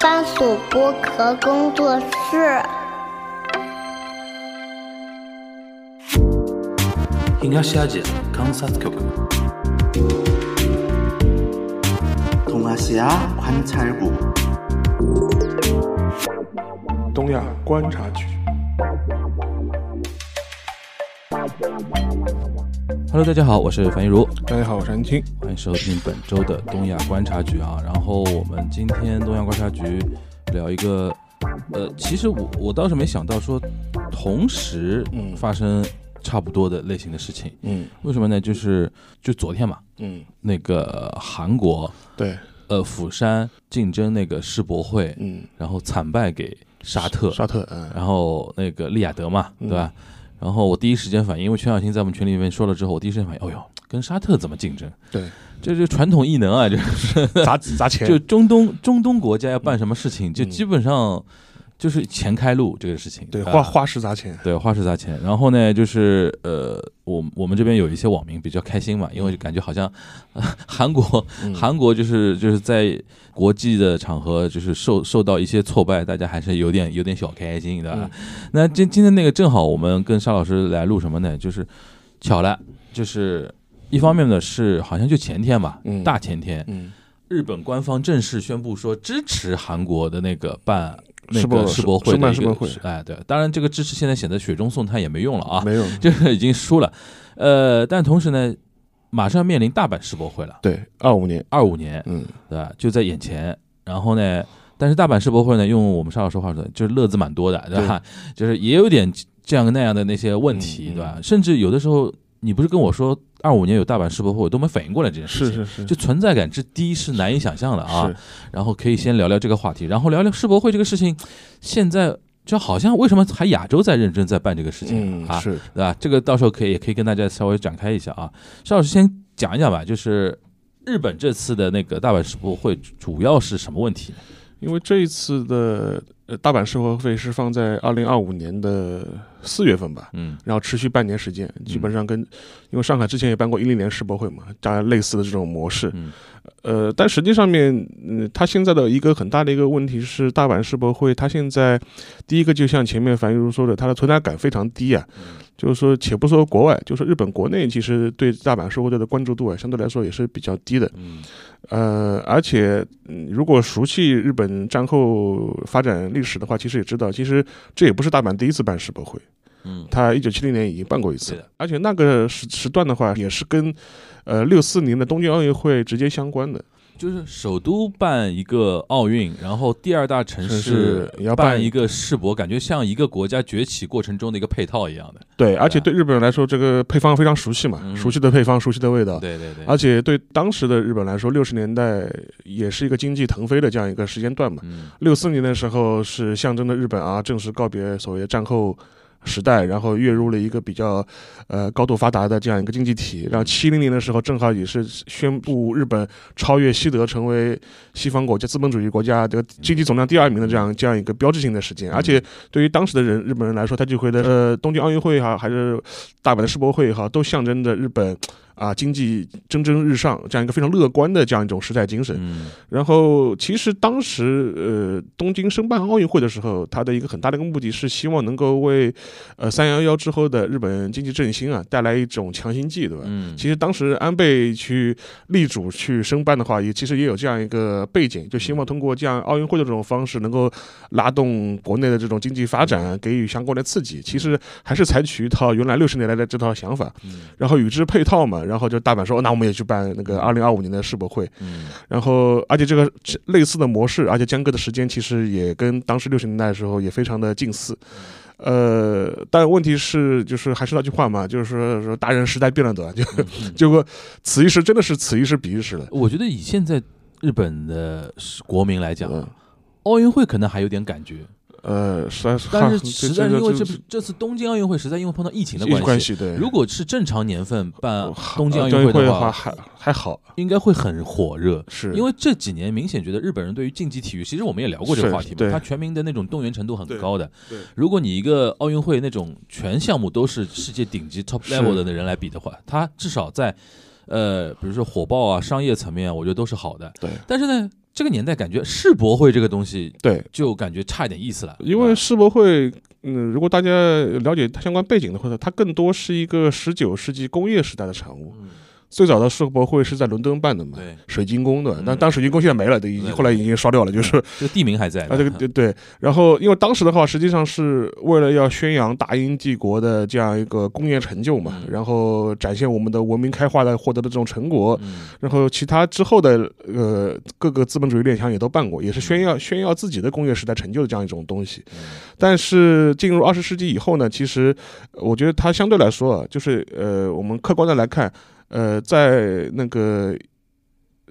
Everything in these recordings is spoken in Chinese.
番薯剥壳工作室。東アジア観察局 동아시아 관찰국 东亚观察局。 Hello，大家好，我是樊一茹，大家好，我是安青。欢迎收听本周的东亚观察局啊。然后我们今天东亚观察局聊一个，呃，其实我我倒是没想到说同时嗯。发生差不多的类型的事情，嗯。为什么呢？就是就昨天嘛，嗯，那个韩国对，呃釜山竞争那个世博会，嗯，然后惨败给沙特，沙特，嗯。然后那个利雅得嘛，嗯。对吧？然后我第一时间反应，因为全小新在我们群里面说了之后，我第一时间反应，哦哟，跟沙特怎么竞争？对，这是传统异能啊，就是。砸砸钱，就中东中东国家要办什么事情，就嗯。基本上就是钱开路这个事情，啊对花花式砸钱，对花式砸钱。然后呢，就是呃，我我们这边有一些网民比较开心嘛，因为感觉好像、呃 韩国嗯韩国就是就是在国际的场合就是受受到一些挫败，大家还是有点有点小开心，对吧？嗯那今今天那个正好我们跟沙老师来录什么呢？就是巧了，就是一方面呢是好像就前天吧，嗯大前天，嗯，日本官方正式宣布说支持韩国的那个办那世博个世博会世的一个办世博会哎，对，当然这个支持现在显得雪中送炭也没用了啊，没有，就是已经输了，呃，但同时呢，马上面临大阪世博会了，对，二五年，二五年，嗯对吧？就在眼前，然后呢，但是大阪世博会呢，用我们沙老师话说，就是乐子蛮多的，对吧？就是也有点这样那样的那些问题，对吧？甚至有的时候，你不是跟我说二五年有大阪世博会，我都没反应过来这件事情。是是是，就存在感之低是难以想象的啊，然后可以先聊聊这个话题，然后聊聊世博会这个事情，现在就好像为什么还亚洲在认真在办这个事情、啊，嗯是，对吧？这个到时候可以也可以跟大家稍微展开一下啊。邵老师先讲一讲吧，就是日本这次的那个大阪世博会主要是什么问题？因为这一次的呃大阪世博会是放在二零二五年的四月份吧，嗯然后持续半年时间，基本上跟因为上海之前也办过一零年世博会嘛，加类似的这种模式，嗯呃，但实际上面，嗯，它现在的一个很大的一个问题是，大阪世博会它现在第一个就像前面樊玉茹说的，它的存在感非常低啊。就是说，且不说国外，就是日本国内，其实对大阪世博会的关注度啊，相对来说也是比较低的。嗯。呃，而且，嗯，如果熟悉日本战后发展历史的话，其实也知道，其实这也不是大阪第一次办世博会，嗯。他一九七零年已经办过一次而且那个时时段的话，也是跟呃六四年的东京奥运会直接相关的。就是首都办一个奥运，然后第二大城城市市也要办办一个世博，感觉像一个国家崛起过程中的一个配套一样的。对，而且对日本人来说，这个配方非常熟悉嘛，嗯熟悉的配方，熟悉的味道。对对对，而且对当时的日本来说，六十年代也是一个经济腾飞的这样一个时间段嘛。嗯六四年的时候是象征着日本啊正式告别所谓的战后时代，然后跃入了一个比较呃高度发达的这样一个经济体。然后七零年的时候，正好也是宣布日本超越西德，成为西方国家资本主义国家这个经济总量第二名的这样这样一个标志性的时间。而且对于当时的人日本人来说，他就会的呃东京奥运会也好，还是大阪的世博会也好，都象征着日本。啊，经济蒸蒸日上，这样一个非常乐观的这样一种时代精神。嗯。然后，其实当时呃东京申办奥运会的时候，它的一个很大的一个目的是希望能够为呃三幺幺之后的日本经济振兴啊带来一种强心剂，对吧？嗯，其实当时安倍去力主去申办的话，也其实也有这样一个背景，就希望通过这样奥运会的这种方式，能够拉动国内的这种经济发展，给予相关的刺激。其实还是采取一套原来六十年代的这套想法，嗯。然后与之配套嘛，然后就大阪说，那我们也去办那个二零二五年的世博会。嗯然后，而且这个类似的模式，而且间隔的时间其实也跟当时六十年代的时候也非常的近似。呃，但问题是，就是还是那句话嘛，就是说说大人时代变了的，就嗯 结果此一时真的是此一时彼一时了。我觉得以现在日本的国民来讲奥运会可能还有点感觉，呃，实在是，但是 实在是因为这这这次东京奥运会实在因为碰到疫情的关系，关系对。如果是正常年份办呃东京奥运会的话，还还好，应该会很火热。是因为这几年明显觉得日本人对于竞技体育，其实我们也聊过这个话题嘛，他全民的那种动员程度很高的。对如果你一个奥运会那种全项目都是世界顶级 top level 的人来比的话，他至少在呃，比如说火爆啊、商业层面啊，我觉得都是好的。对但是呢，这个年代感觉世博会这个东西对，就感觉差一点意思了，因为世博会，嗯，如果大家了解它相关背景的话，它更多是一个十九世纪工业时代的产物。嗯最早的世博会是在伦敦办的嘛，对。水晶宫的嗯，但当水晶宫现在没了，对，已经后来已经烧掉了，就是这个地名还在啊，这个对。对。然后因为当时的话，实际上是为了要宣扬大英帝国的这样一个工业成就嘛，嗯。然后展现我们的文明开化的获得的这种成果，嗯。然后其他之后的呃各个资本主义列强也都办过，也是炫耀炫耀自己的工业时代成就的这样一种东西。嗯。但是进入二十世纪以后呢，其实呃我觉得它相对来说啊，就是呃我们客观的来看，呃在那个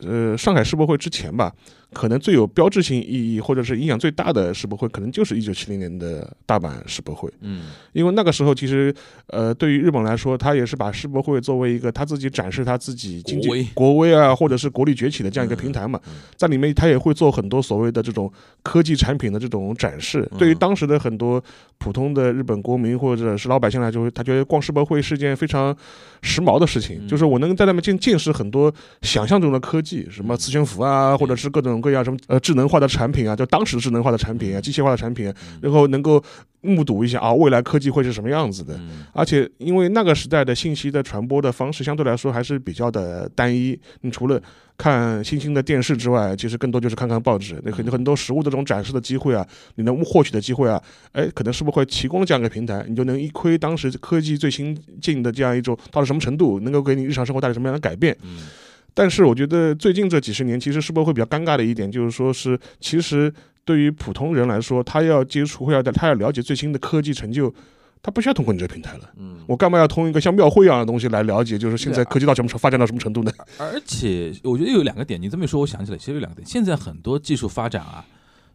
呃上海世博会之前吧。可能最有标志性意义或者是影响最大的世博会，可能就是一九七零年的大阪世博会。嗯。因为那个时候其实，呃，对于日本来说，他也是把世博会作为一个他自己展示他自己经济国威。啊，或者是国力崛起的这样一个平台嘛，嗯在里面他也会做很多所谓的这种科技产品的这种展示。嗯。对于当时的很多普通的日本国民或者是老百姓来说，他觉得逛世博会是件非常时髦的事情，嗯。就是我能在那边见见识很多想象中的科技，什么磁悬浮啊，或者是各种各样什么呃智能化的产品啊，就当时智能化的产品啊，机械化的产品啊，然后能够目睹一下啊未来科技会是什么样子的。嗯而且因为那个时代的信息的传播的方式相对来说还是比较的单一，你除了看新兴的电视之外，其实更多就是看看报纸。那很很多实物的这种展示的机会啊，你能获取的机会啊，哎，可能是不是会提供这样一个平台，你就能一窥当时科技最新进的这样一种到了什么程度，能够给你日常生活带来什么样的改变。嗯但是我觉得最近这几十年，其实世博会比较尴尬的一点，就是说是其实对于普通人来说，他要接触或要他要了解最新的科技成就，他不需要通过你这个平台了。嗯，我干嘛要通一个像庙会一样的东西来了解？就是现在科技到什么程发展到什么程度呢？而且我觉得有两个点，你这么一说，我想起来，其实有两个点。现在很多技术发展啊，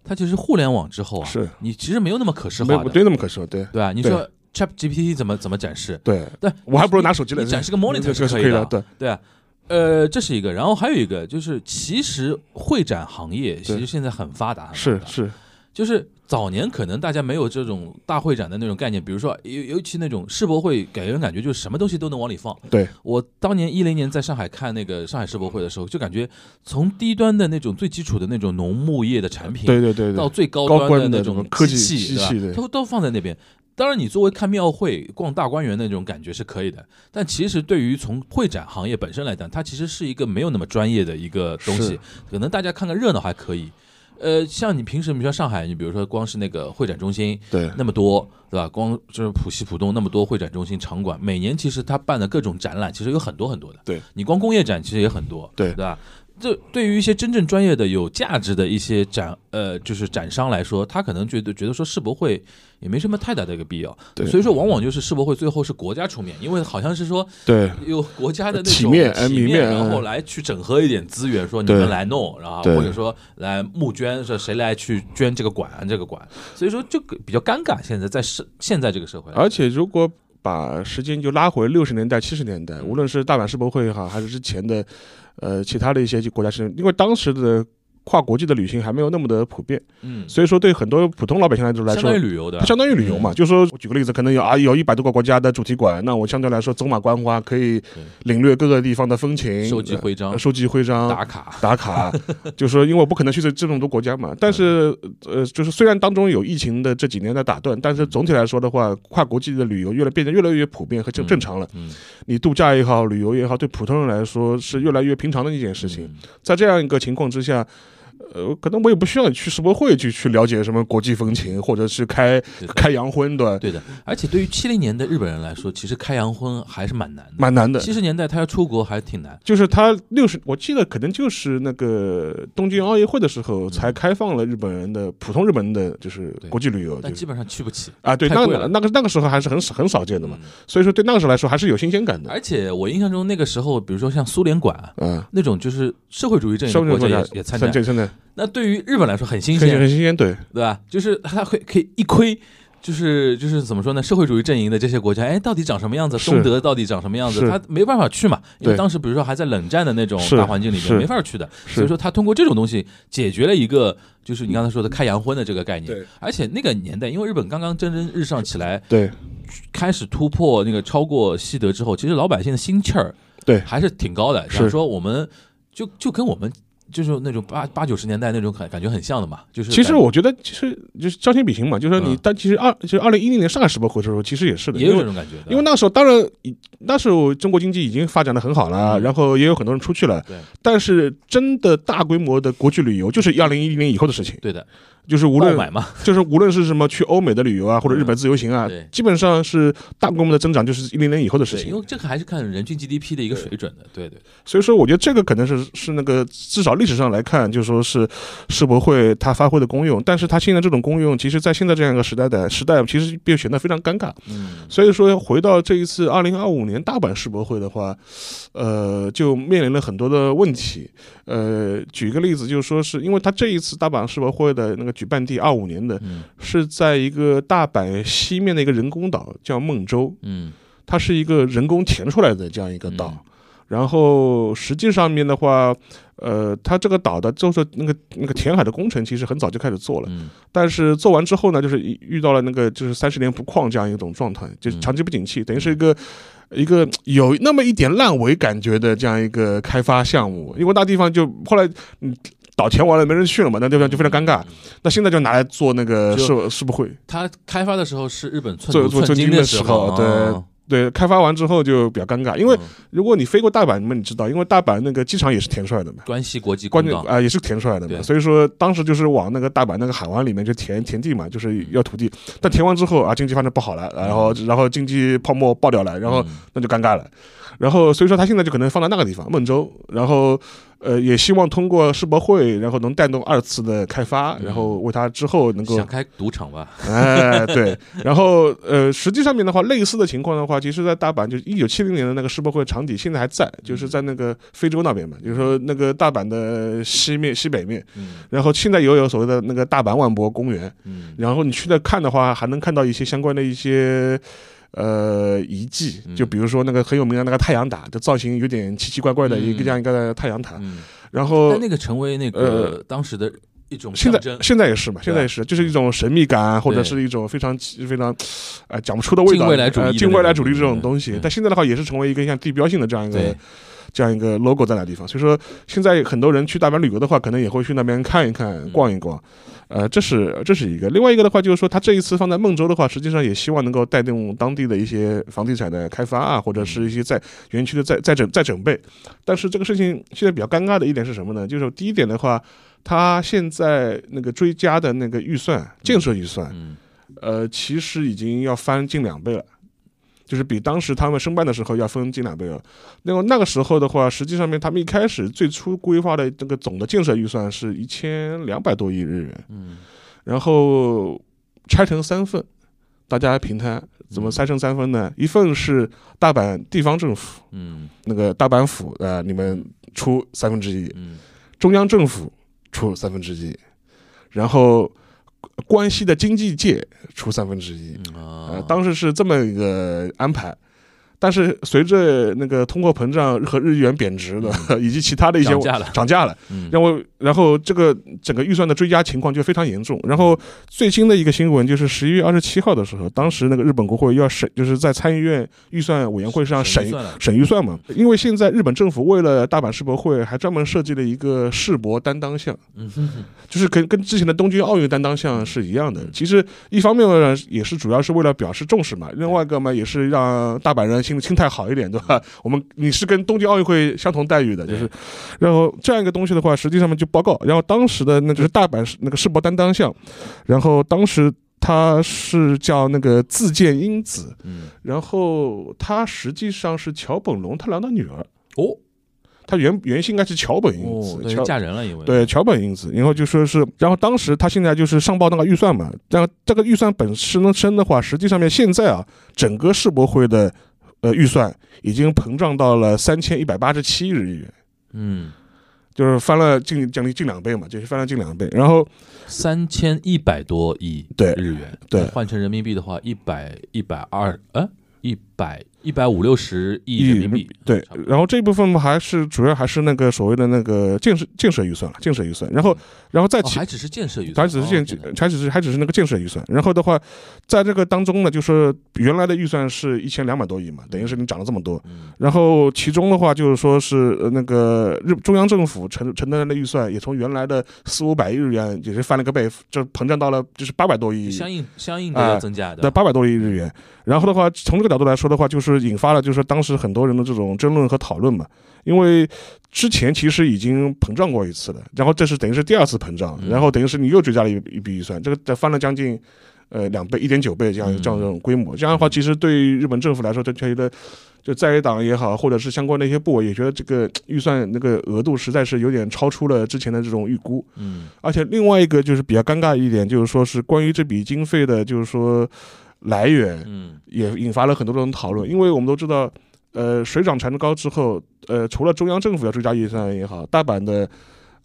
它其实互联网之后啊，是你其实没有那么可视化的，没有对那么可说，对对吧？你说 Chat GPT 怎么怎么展示？对，对，我还不如拿手机来展示个 monitor 是可以的，对对啊，呃，这是一个，然后还有一个就是，其实会展行业其实现在很发达，是是，就是早年可能大家没有这种大会展的那种概念，比如说尤尤其那种世博会，给人感觉就是什么东西都能往里放。对我当年一零年在上海看那个上海世博会的时候，就感觉从低端的那种最基础的那种农牧业的产品，对对对对，到最高高端的那种科技机器？都都放在那边。当然，你作为看庙会、逛大观园那种感觉是可以的，但其实对于从会展行业本身来讲，它其实是一个没有那么专业的一个东西，可能大家看个热闹还可以。呃，像你平时，比如说上海，你比如说光是那个会展中心对那么多，对吧？光就是浦西浦东那么多会展中心场馆，每年其实它办的各种展览，其实有很多很多的。对，你光工业展其实也很多，对对吧？这对于一些真正专业的、有价值的一些展，呃，就是展商来说，他可能觉得觉得说世博会也没什么太大的一个必要，对所以说往往就是世博会最后是国家出面，因为好像是说对有国家的那种体面呃体面然后嗯来去整合一点资源，说你们来弄，然后或者说来募捐，说谁来去捐这个馆这个馆，所以说就比较尴尬。现在在社现在这个社会，而且如果把时间就拉回六十年代、七十年代，嗯无论是大阪世博会也好，还是之前的呃其他的一些国家是，因为当时的跨国际的旅行还没有那么的普遍，嗯，所以说对很多普通老百姓来说来相当于旅游的，它相当于旅游嘛，就是说，我举个例子，可能有啊有一百多个国家的主题馆，那我相对来说走马观花，可以领略各个地方的风情，收集徽章。呃、收集徽章，打卡，打卡，就是说，因为我不可能去这这么多国家嘛。但是，呃，就是虽然当中有疫情的这几年的打断，但是总体来说的话，跨国际的旅游越来变得越来越普遍和正嗯。正常了。嗯，你度假也好，旅游也好，对普通人来说是越来越平常的一件事情。嗯。在这样一个情况之下。呃，可能我也不需要去世博会去去了解什么国际风情，或者是开开洋荤，对吧？对的。而且对于七零年的日本人来说，其实开洋荤还是蛮难的。蛮难的。七十年代他要出国还挺难，就是他六十，我记得可能就是那个东京奥运会的时候才开放了日本人的普通日本人的就是对国际旅游，就是但基本上去不起。啊，对，那个那个那个时候还是很很少见的嘛，嗯所以说对那个时候来说还是有新鲜感的。而且我印象中那个时候，比如说像苏联馆啊嗯，那种就是社会主义阵营稍微的国家也也参加，那对于日本来说很新鲜，很新鲜，对对吧？就是他会可以一窥，就是就是怎么说呢？社会主义阵营的这些国家，哎，到底长什么样子？是东德到底长什么样子？他没办法去嘛，因为当时比如说还在冷战的那种大环境里面，没法去的。所以说他通过这种东西解决了一个，就是你刚才说的开洋荤的这个概念对。而且那个年代，因为日本刚刚蒸蒸日上起来，对开始突破那个超过西德之后，其实老百姓的心气儿对还是挺高的。是想说我们就就跟我们就是那种八八九十年代那种感感觉很像的嘛，就是其实我觉得，其实就是将心比心嘛，就是说你嗯，但其实二就是二零一零年上海世博会的时候，其实也是的，也有这种感觉的，因为那时候当然那时候中国经济已经发展的很好了，嗯。然后也有很多人出去了，对。但是真的大规模的国际旅游就是二零一零年以后的事情，对的，就是无论 就是无论是什么去欧美的旅游啊，或者日本自由行啊嗯，基本上是大规模的增长，就是一零年以后的事情，因为。这个还是看人均 GDP 的一个水准的，对对，所以说，我觉得这个可能是是那个至少历史上来看，就是说是世博会它发挥的功用，但是它现在这种功用，其实在现在这样一个时代的时代，其实变显得非常尴尬。嗯，所以说，回到这一次二零二五年大阪世博会的话，呃，就面临了很多的问题。呃，举一个例子，就是说是因为它这一次大阪世博会的那个举办地二五年的嗯。是在一个大阪西面的一个人工岛，叫孟州，嗯。它是一个人工填出来的这样一个岛。嗯。然后实际上面的话，呃，它这个岛的就是那个那个填海的工程，其实很早就开始做了。嗯。但是做完之后呢，就是遇遇到了那个就是三十年不矿这样一种状态，就是嗯长期不景气，等于是一个一个有那么一点烂尾感觉的这样一个开发项目。因为那地方就后来嗯岛填完了没人去了嘛，那地方就非常尴尬。那现在就拿来做那个就世世博会，它开发的时候是日本寸做土寸做寸金的时时候对哦。对，开发完之后就比较尴尬，因为嗯。如果你飞过大阪，你们你知道，因为大阪那个机场也是填出来的嘛。关西国际关公港，键啊、也是填出来的嘛，所以说当时就是往那个大阪那个海湾里面就填填地嘛，就是要土地，但填完之后啊，经济发展不好了，然后然后经济泡沫爆掉了，然后嗯。那就尴尬了，然后所以说他现在就可能放在那个地方孟州，然后呃也希望通过世博会，然后能带动二次的开发，然后为他之后能够想开赌场吧，哎，对，然后呃，实际上面的话，类似的情况的话，其实，在大阪就是一九七零年的那个世博会场地，现在还在，就是在那个非洲那边嘛，就是说那个大阪的西面、西北面，嗯然后现在也有所谓的那个大阪万博公园，嗯。然后你去那看的话，还能看到一些相关的一些。呃，遗迹，就嗯比如说那个很有名的那个太阳塔，的造型有点奇奇怪怪的一个嗯这样一个太阳塔。嗯，然后那个成为那个当时的一种现在现在也是嘛，现在也是，就是一种神秘感，或者是一种非常非常，呃，讲不出的味道，近未来主义近未来主义这种东西。但现在的话，也是成为一个像地标性的这样一个对这样一个 logo 在那地方。所以说，现在很多人去大阪旅游的话，可能也会去那边看一看、嗯逛一逛。呃，这是这是一个。另外一个的话，就是说，他这一次放在孟州的话，实际上也希望能够带动当地的一些房地产的开发啊，或者是一些在园区的在在整在整备。但是这个事情现在比较尴尬的一点是什么呢？就是第一点的话，他现在那个追加的那个预算，建设预算，嗯呃，其实已经要翻近两倍了，就是比当时他们申办的时候要分近两倍了。那么那个时候的话，实际上面他们一开始最初规划的这个总的建设预算是一千两百多亿日元，嗯然后拆成三份，大家平摊。怎么拆成三份呢？一份是大阪地方政府，嗯那个大阪府，呃，你们出三分之一，嗯中央政府出三分之一，然后关西的经济界出三分之一，嗯啊呃，当时是这么一个安排。但是随着那个通货膨胀和日元贬值的，以及其他的一些涨价了。涨价了，嗯。然后然后这个整个预算的追加情况就非常严重。然后最新的一个新闻就是十一月二十七号的时候，当时那个日本国会要审，就是在参议院预算委员会上审审预算嘛。因为现在日本政府为了大阪世博会，还专门设计了一个世博担当项，就是跟跟之前的东京奥运担当项是一样的。嗯。其实一方面呢，也是主要是为了表示重视嘛；另外一个嘛，也是让大阪人心心态好一点，对吧？我们你是跟东京奥运会相同待遇的，就是。然后这样一个东西的话，实际上面就报告，然后当时的那就是大阪那个世博担当项，然后当时。他是叫那个自见英子，嗯然后他实际上是桥本龙太郎的女儿，哦他原原姓应该是桥本英哦，子，对桥嫁人了，因为对，桥本英子，然后就说是，然后当时他现在就是上报那个预算嘛，然后这个预算本身身的话，实际上面现在啊，整个世博会的呃预算已经膨胀到了三千一百八十七亿日元，嗯。就是翻了近将近近两倍嘛，就是翻了近两倍。然后三千一百多亿对日元，对换成人民币的话，一百一百二呃一百一百五六十亿人民币，对然后这一部分嘛还是主要还是那个所谓的那个建设建设预算了，建设预算，然后然后再起哦还只是建设预算，还只是建哦，OK 它只是还只是那个建设预算。然后的话，在这个当中呢，就是原来的预算是一千两百多亿嘛，等于是你涨了这么多。嗯然后其中的话，就是说是呃那个日中央政府承承担的预算也从原来的四五百亿日元，也是翻了个倍，就膨胀到了就是八百多亿。相应相应的增加的，对，八百多亿日元。然后的话，从这个角度来说的话，就是引发了就是当时很多人的这种争论和讨论嘛。因为之前其实已经膨胀过一次了，然后这是等于是第二次膨胀，嗯然后等于是你又追加了一一笔预算，这个再翻了将近。呃，两倍、一点九倍这样嗯这样这种规模，这样的话，其实对于日本政府来说，他觉得，就在野党也好，或者是相关的一些部委也觉得这个预算那个额度实在是有点超出了之前的这种预估。嗯而且另外一个就是比较尴尬一点，就是说是关于这笔经费的，就是说来源嗯也引发了很多这种讨论，因为我们都知道，呃，水涨船高之后，呃，除了中央政府要追加预算也好，大阪的。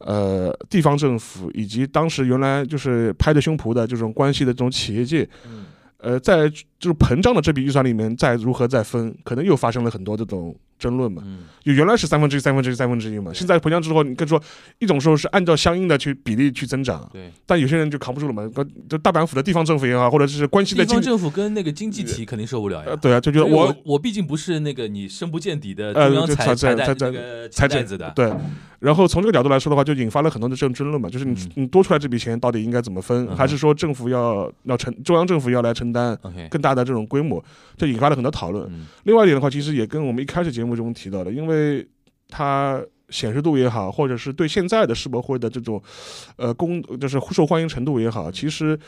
呃，地方政府以及当时原来就是拍着胸脯的这种关系的这种企业界，嗯呃，在就是膨胀的这笔预算里面，再如何再分，可能又发生了很多这种争论嘛。嗯就原来是三分之一、三分之一、三分之一嘛，现在膨胀之后，你跟说一种时候是按照相应的去比例去增长，对，但有些人就扛不住了嘛，就大阪府的地方政府也好，或者是关系的经地方政府跟那个经济体肯定受不了呀呃，。对啊，就觉得我我我毕竟不是那个你深不见底的呃中央就财财财财财财政子的，对，然后从这个角度来说的话，就引发了很多的这种争论嘛，就是你嗯你多出来这笔钱到底应该怎么分，嗯还是说政府要要承中央政府要来承担更大的这种规模，这引发了很多讨论。嗯另外一点的话，其实也跟我们一开始节目中提到的，因为它显示度也好，或者是对现在的世博会的这种呃公就是受欢迎程度也好，其实。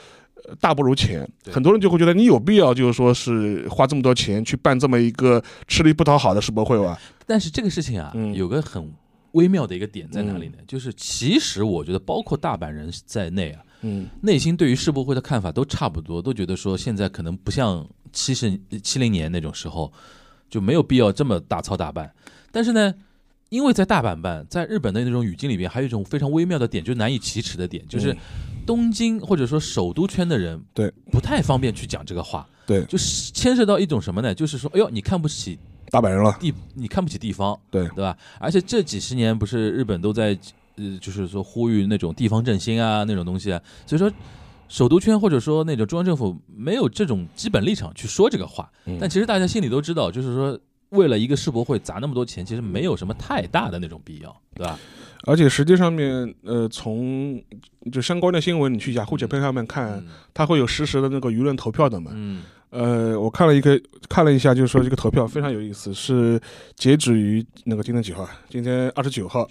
呃大不如前，很多人就会觉得你有必要，就是说是花这么多钱去办这么一个吃力不讨好的世博会吧？但是这个事情啊，嗯有个很微妙的一个点在哪里呢？就是其实我觉得，包括大阪人在内啊，嗯内心对于世博会的看法都差不多，都觉得说现在可能不像七十七零年那种时候，就没有必要这么大操大办。但是呢，因为在大阪办，在日本的那种语境里边，还有一种非常微妙的点，就是难以启齿的点，就是嗯东京或者说首都圈的人，对，不太方便去讲这个话，对就是牵涉到一种什么呢？就是说，哎呦，你看不起大阪人了，地，你看不起地方，对对吧？而且这几十年不是日本都在呃，就是说呼吁那种地方振兴啊那种东西啊，所以说首都圈或者说那种中央政府没有这种基本立场去说这个话。嗯但其实大家心里都知道，就是说为了一个世博会砸那么多钱，其实没有什么太大的那种必要，对吧？而且实际上面，呃，从就相关的新闻，你去雅虎 Japan 上面看，嗯它会有实时的那个舆论投票的嘛。嗯呃，我看了一个，看了一下，就是说这个投票非常有意思，是截止于那个今天几号啊？今天二十九号，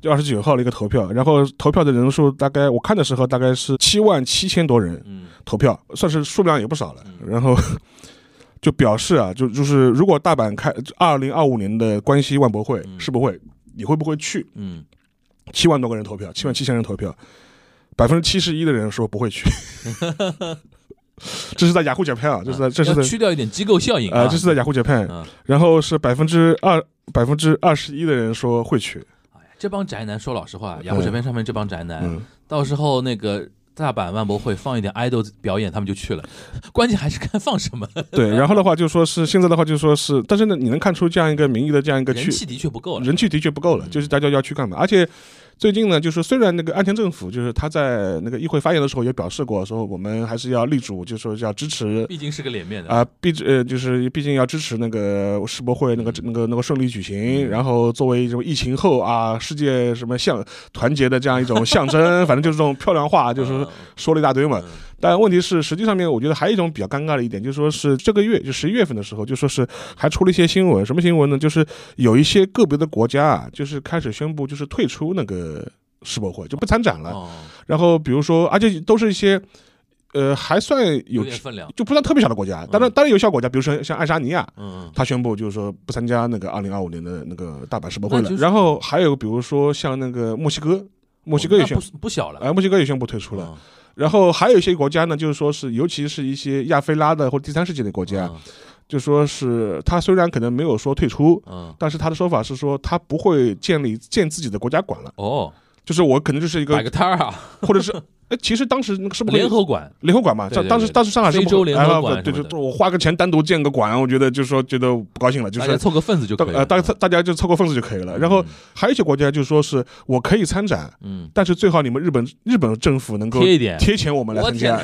就二十九号的一个投票，然后投票的人数大概我看的时候大概是七万七千多人嗯投票，算是数量也不少了。嗯然后 就表示啊，就就是如果大阪开二零二五年的关西万博会、嗯世博会，你会不会去？嗯，七万多个人投票，七万七千人投票，百分之七十一的人说不会去。这是在雅虎 Japan 啊，这是在这是在去掉一点机构效应啊，这是在雅虎 Japan，嗯然后是百分之二百分之二十一的人说会去，哎呀这帮宅男说老实话，雅虎 Japan 上面这帮宅男，嗯，到时候那个大阪万博会放一点 idol 表演，他们就去了。关键还是看放什么，对，然后的话就说是现在的话就说是，但是呢，你能看出这样一个民意的这样一个去人气的确不够了。人气的确不够了，嗯就是大家要去干嘛？而且最近呢，就是虽然那个安田政府就是他在那个议会发言的时候也表示过，说我们还是要力主，就是说要支持毕竟是个脸面的。啊，毕呃，就是毕竟要支持那个世博会那个那个那个顺利举行，嗯。然后作为一种疫情后啊，世界什么象团结的这样一种象征，反正就是这种漂亮话，就是嗯。说了一大堆嘛。嗯但问题是，实际上面我觉得还有一种比较尴尬的一点，就是说是这个月就十一月份的时候，就说是还出了一些新闻，什么新闻呢？就是有一些个别的国家啊，就是开始宣布就是退出那个世博会，就不参展了。哦，然后比如说，而且都是一些呃还算有有点分量。就不算特别小的国家，当然当然有小国家，比如说像爱沙尼亚，嗯他宣布就是说不参加那个二零二五年的那个大阪世博会了。就是然后还有比如说像那个墨西哥，墨西哥也宣那不不小了。哎，墨西哥也宣布退出了。嗯然后还有一些国家呢，就是说是，尤其是一些亚非拉的或者第三世界的国家，嗯就说是他虽然可能没有说退出，嗯但是他的说法是说他不会建立建自己的国家馆了，哦，就是我可能就是一个摆个摊儿啊，或者是哎，其实当时那个是不是联合馆，联合馆嘛？当当时对对对当时上海是不非洲联合馆哎对，什么的就我花个钱单独建个馆，我觉得就是说觉得不高兴了，就是凑个份子就可以了。大呃大大家就凑个份子就可以了。然后嗯还有一些国家就说是我可以参展，嗯，但是最好你们日本日本政府能够贴一点，贴钱我们来参加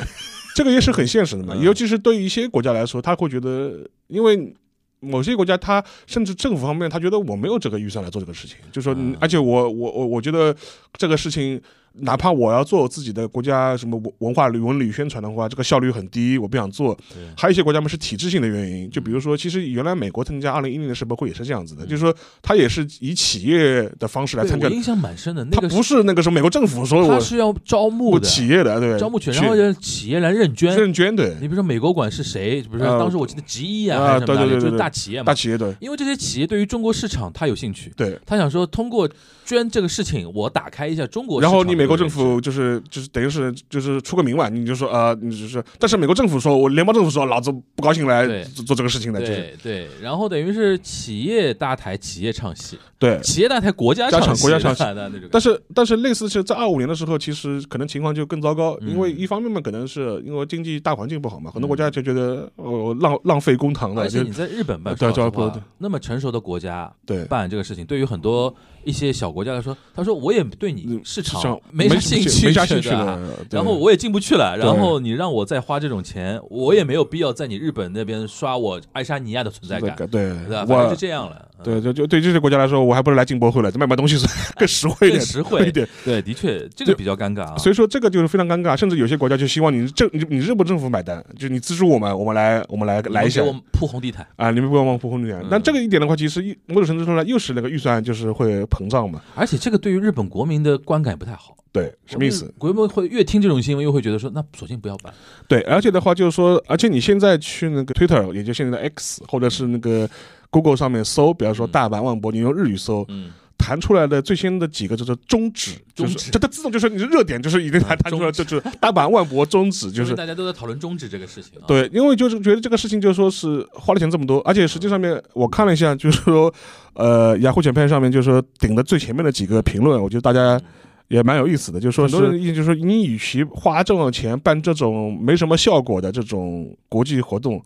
这个也是很现实的嘛。嗯尤其是对于一些国家来说，他会觉得，因为某些国家，他甚至政府方面，他觉得我没有这个预算来做这个事情，就说，嗯而且我我我我觉得这个事情。哪怕我要做自己的国家什么文文化旅文旅宣传的话，这个效率很低，我不想做。还有一些国家嘛是体制性的原因，就比如说，其实原来美国参加二零一零的世博会也是这样子的，嗯就是说他也是以企业的方式来参加我印象蛮深的。那个它不是那个什么美国政府说我他是要招募的，企业的对招募权，去然后让企业来认捐。认捐对你比如说美国馆是谁？比如说呃当时我记得吉一啊，对对对对大企业嘛大。企业对因为这些企业对于中国市场他有兴趣，对。他想说通过捐这个事情，我打开一下中国然后你美国政府就是就是等于是就是出个名嘛，你就说呃，你就是，但是美国政府说，我联邦政府说，老子不高兴来做做这个事情的，就是。对对，然后等于是企业搭台，企业唱戏，对。企业搭台，国家家唱戏国家唱戏。的。但是但是类似是在二五年的时候，其实可能情况就更糟糕，嗯。因为一方面嘛，可能是因为经济大环境不好嘛，很多嗯国家就觉得呃浪浪费公堂了，就而且你在日本办，对对对。那么成熟的国家对。办这个事情，对于很多一些小国家来说，他说我也对你嗯市场没啥兴趣，没啥兴趣的，然后我也进不去了，然后你让我再花这种钱，我也没有必要在你日本那边刷我爱沙尼亚的存在感，对对吧？反正我就这样了。嗯对就就对这些国家来说，我还不如来进博会了，卖卖东西是 更实惠一点，更实惠一点。对，的确这个比较尴尬啊。所以说这个就是非常尴尬，甚至有些国家就希望你政你你日本政府买单，就你资助我们，我们来我们来来一下我们铺红地毯，啊，你们不要忘铺红地毯嗯。那这个一点的话，其实一某种程度上呢又是那个预算就是会膨胀嘛。而且这个对于日本国民的观感不太好。对，什么意思？？国民会越听这种新闻，又会觉得说，那索性不要办。对，而且的话就是说，而且你现在去那个 Twitter，也就现在的 X，或者是那个 Google 上面搜，比方说嗯大阪万博，你用日语搜，嗯，弹出来的最新的几个就是终止，就是它自动就是你的热点就是已经弹嗯弹出来，就是大阪万博终止，就就是是大家都在讨论终止这个事情啊。对，因为就是觉得这个事情就是说是花了钱这么多，而且实际上面我看了一下，就是说，呃，雅虎简片上面就是说顶的最前面的几个评论，我觉得大家嗯也蛮有意思的，就是说很多人意见就是说，你与其花这种钱办这种没什么效果的这种国际活动。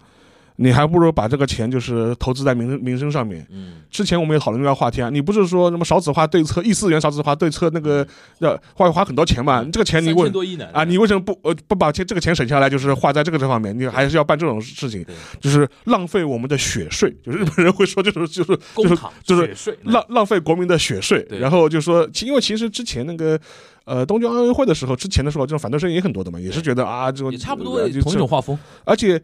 你还不如把这个钱就是投资在民生民生上面。嗯，之前我们也讨论这个话题啊，你不是说什么少子化对策、一四元少子化对策那个要花花很多钱嘛？这个钱你三问啊，你为什么不呃不把钱这个钱省下来，就是花在这个这方面？你还是要办这种事情，就是浪费我们的血税，就是日本人会说，就是就是就是就是浪浪费国民的血税。然后就说，其因为其实之前那个呃东京奥运会的时候，之前的时候，这种反对声音也很多的嘛，也是觉得啊，这种也差不多呃同一种画风。而且。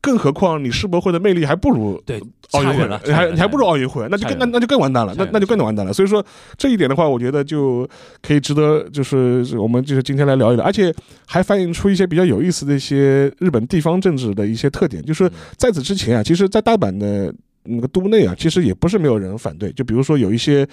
更何况你世博会的魅力还不如对，奥运会差远了，你还你还不如奥运会，那就更那那就更完蛋了，那那就更完蛋了。所以说这一点的话，我觉得就可以值得，就是我们就是今天来聊一聊，而且还反映出一些比较有意思的一些日本地方政治的一些特点。就是在此之前啊，其实，在大阪的那个都内啊，其实也不是没有人反对，就比如说有一些。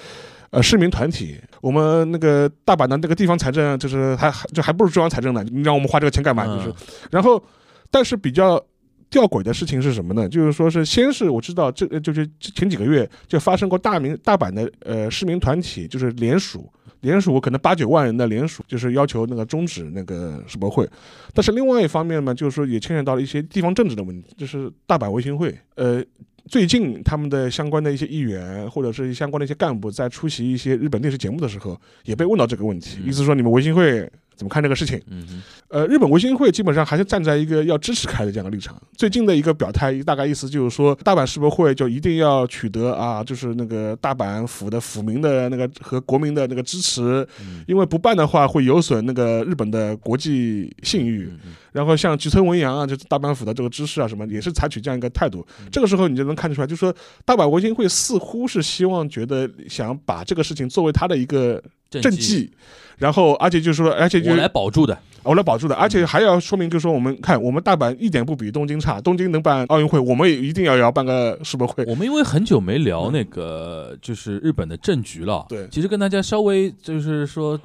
呃，市民团体，我们那个大阪的那个地方财政，就是还还就还不如中央财政呢。你让我们花这个钱干嘛？就是嗯，然后，但是比较吊诡的事情是什么呢？就是说是先是我知道这就是前几个月就发生过大明大阪的呃市民团体就是联署。联署可能八九万人的联署，就是要求那个终止那个世博会，但是另外一方面呢，就是说也牵扯到了一些地方政治的问题，就是大阪维新会，呃，最近他们的相关的一些议员或者是相关的一些干部在出席一些日本电视节目的时候，也被问到这个问题，嗯意思说你们维新会怎么看这个事情？嗯，呃，日本维新会基本上还是站在一个要支持开的这样的立场。最近的一个表态，大概意思就是说，大阪世博会就一定要取得啊，就是那个大阪府的府民的那个和国民的那个支持，嗯因为不办的话会有损那个日本的国际信誉。嗯嗯然后像吉村文洋啊，就是大阪府的这个知识啊什么，也是采取这样一个态度。这个时候你就能看得出来，就是说大阪维新会似乎是希望觉得想把这个事情作为他的一个政政绩，然后而且就是说，而且就我来保住的。我来保住的，而且还要说明，就是说我们看我们大阪一点不比东京差，东京能办奥运会，我们也一定要要办个世博会。我们因为很久没聊那个就是日本的政局了，对其实跟大家稍微就是说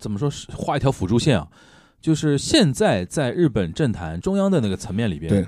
怎么说是画一条辅助线啊，就是现在在日本政坛中央的那个层面里边，对，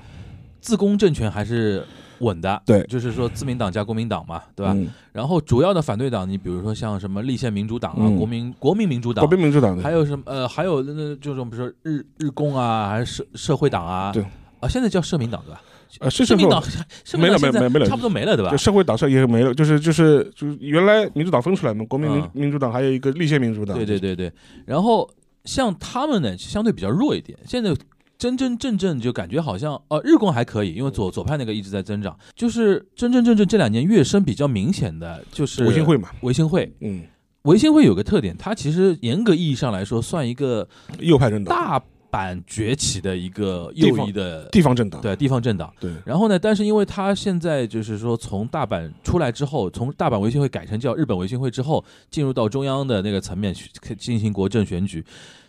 自公政权还是稳的，对就是说自民党加国民党嘛，对吧？嗯然后主要的反对党，你比如说像什么立宪民主党啊、嗯国民国民民主党国，民民主党还有什么呃，还有那那这种比如说日日共啊，还是社社会党啊，对啊，现在叫社民党对吧？呃，社民党，社民党没了现在没没了差不多没了对吧就？社会党社也没了，就是就是就是原来民主党分出来嘛，国民民嗯民主党还有一个立宪民主党，对对对对，然后像他们呢，相对比较弱一点。现在真真正正就感觉好像，呃，日共还可以，因为左左派那个一直在增长。就是真真正正这两年跃升比较明显的，就是维新会嘛，维新会，嗯，维新会有个特点，它其实严格意义上来说，算一个右派政党，大阪崛起的一个右地方翼的地方政党，对地方政党。对然后呢，但是因为它现在就是说从大阪出来之后，从大阪维新会改成叫日本维新会之后，进入到中央的那个层面去进行国政选举，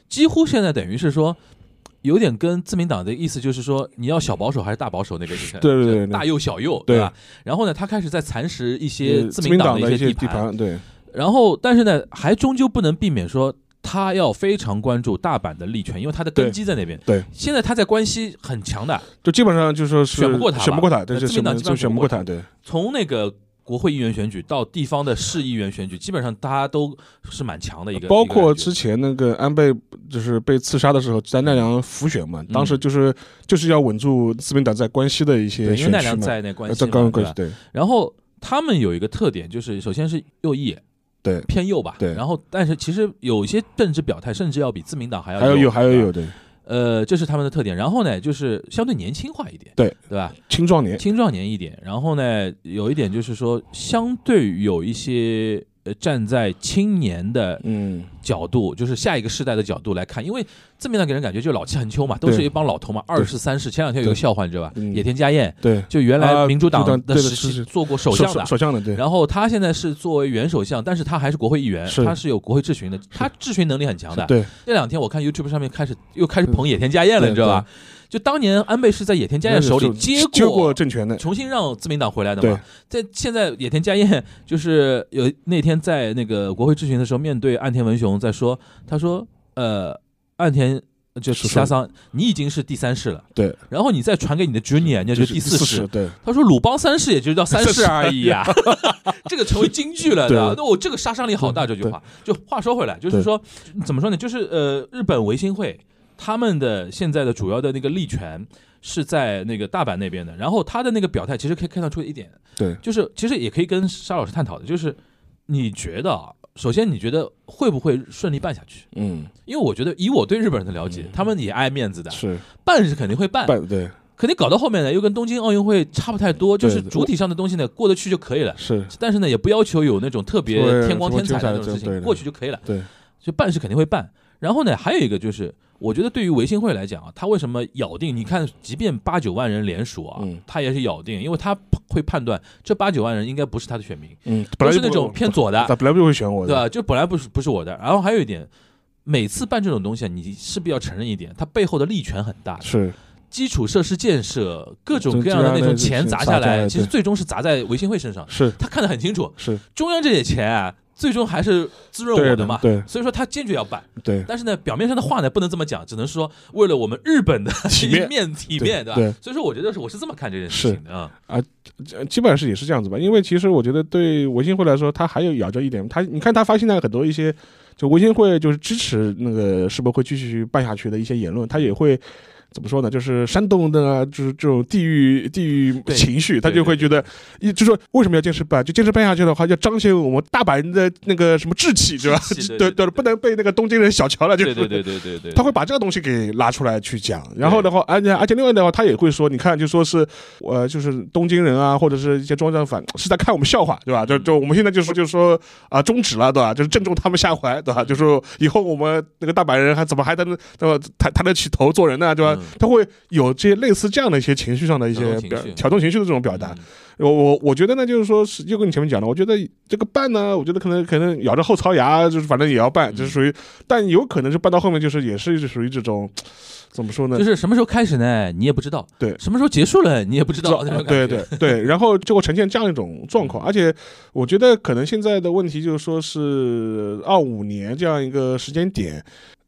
几乎现在等于是说。有点跟自民党的意思就是说，你要小保守还是大保守那个意思？对对对对大右小右，对吧？然后呢，他开始在蚕食一些呃自民党的一些些地盘，对然后但是呢，还终究不能避免说。他要非常关注大阪的利权，因为他的根基在那边。对，现在他在关系很强的，就基本上就是说是选不过他选不过他，对，自民党基本上选不过他，对从那个国会议员选举到地方的市议员选举，基本上大家都是蛮强的一个。包括之前那个安倍就是被刺杀的时候，在奈良浮选嘛，当时就是就是要稳住自民党在关西的一些嗯对，因为奈良在那关呃在关系嘛，对。然后他们有一个特点，就是首先是右翼，对，偏右吧。对。然后，但是其实有一些政治表态，甚至要比自民党还要还要有还有对吧？有对呃，这是他们的特点。然后呢，就是相对年轻化一点，对对吧？青壮年，青壮年一点。然后呢，有一点就是说，相对有一些呃站在青年的嗯，角度，就是下一个世代的角度来看，因为字面上给人感觉就老气横秋嘛，都是一帮老头嘛，二世三世。前两天有个笑话，你知道吧？嗯。野田佳彦对，就原来啊民主党的的时期是是。做过首相的，首相的对，然后他现在是作为原首相，但是他还是国会议员，是。他是有国会质询的，他质询能力很强的。对。这两天我看 YouTube 上面开始又开始捧野田佳彦了，你知道吧？就当年安倍是在野田佳彦手里接接过过。政权的，重新让自民党回来的嘛，在现在野田佳彦就是有那天在那个国会质询的时候，面对岸田文雄在说，他说，呃，岸田就是说加桑，你已经是第三世了，对，然后你再传给你的 junior，那就是第四世。世，，对他说鲁邦三世也就叫三世而已啊，这个成为京剧了，对。吧？那我这个杀伤力好大，这句话。就话说回来，就是说怎么说呢？就是呃，日本维新会他们的现在的主要的那个利权是在那个大阪那边的，然后他的那个表态其实可以看得出一点，对，就是其实也可以跟沙老师探讨的，就是你觉得啊，首先你觉得会不会顺利办下去？嗯，因为我觉得以我对日本人的了解，他们也爱面子的，是办是肯定会办，办对肯定搞到后面呢，又跟东京奥运会差不太多，就是主体上的东西呢过得去就可以了。是，但是呢，也不要求有那种特别天光天彩的那种事情，过去就可以了。对，就办是肯定会办。然后呢，还有一个就是，我觉得对于维新会来讲啊，他为什么咬定？你看，即便八九万人联署啊，嗯他也是咬定，因为他会判断这八九万人应该不是他的选民，嗯，本来是那种偏左的，他本来不会选我的，对吧？就本来不是不是我的。然后还有一点，每次办这种东西啊，你势必要承认一点，它背后的利权很大。是基础设施建设，各种各样的那种钱砸下来，其实最终是砸在维新会身上。是他看得很清楚，是，中央这点钱啊，最终还是滋润我的嘛。对所以说他坚决要办。对但是呢，表面上的话呢，不能这么讲，只能说为了我们日本的体面 面体面，吧？对对所以说，我觉得是我是这么看这件事情的啊。啊基本上是也是这样子吧，因为其实我觉得对维新会来说，他还有咬着一点，他你看他发现在很多一些就维新会就是支持那个世博会继续办下去的一些言论，他也会。怎么说呢？就是煽动的，就是这种地域地域情绪，他就会觉得，一就说为什么要坚持办？就坚持办下去的话，要彰显我们大阪人的那个什么志气，对吧？对对不能被那个东京人小瞧了，就对对对对对对，他会把这个东西给拉出来去讲，然后的话，而且而且另外的话，他也会说，你看，就说是呃，就是东京人啊，或者是一些中央反是在看我们笑话，对吧？就就我们现在就是就是说啊，终止了，对吧？就是正中他们下怀，对吧？就说以后我们那个大阪人还怎么还能对吧？抬抬得起头做人呢，对吧？嗯他会有这些类似这样的一些情绪上的一些表挑动情绪的这种表达。嗯我我我觉得呢，就是说是又跟你前面讲的，我觉得这个办呢，我觉得可能可能咬着后槽牙，就是反正也要办，就是属于，但有可能是办到后面就是也是属于这种怎么说呢？就是什么时候开始呢？你也不知道。对什么时候结束了？你也不知道。对对对，然后就会呈现这样一种状况，而且我觉得可能现在的问题就是说是二五年这样一个时间点。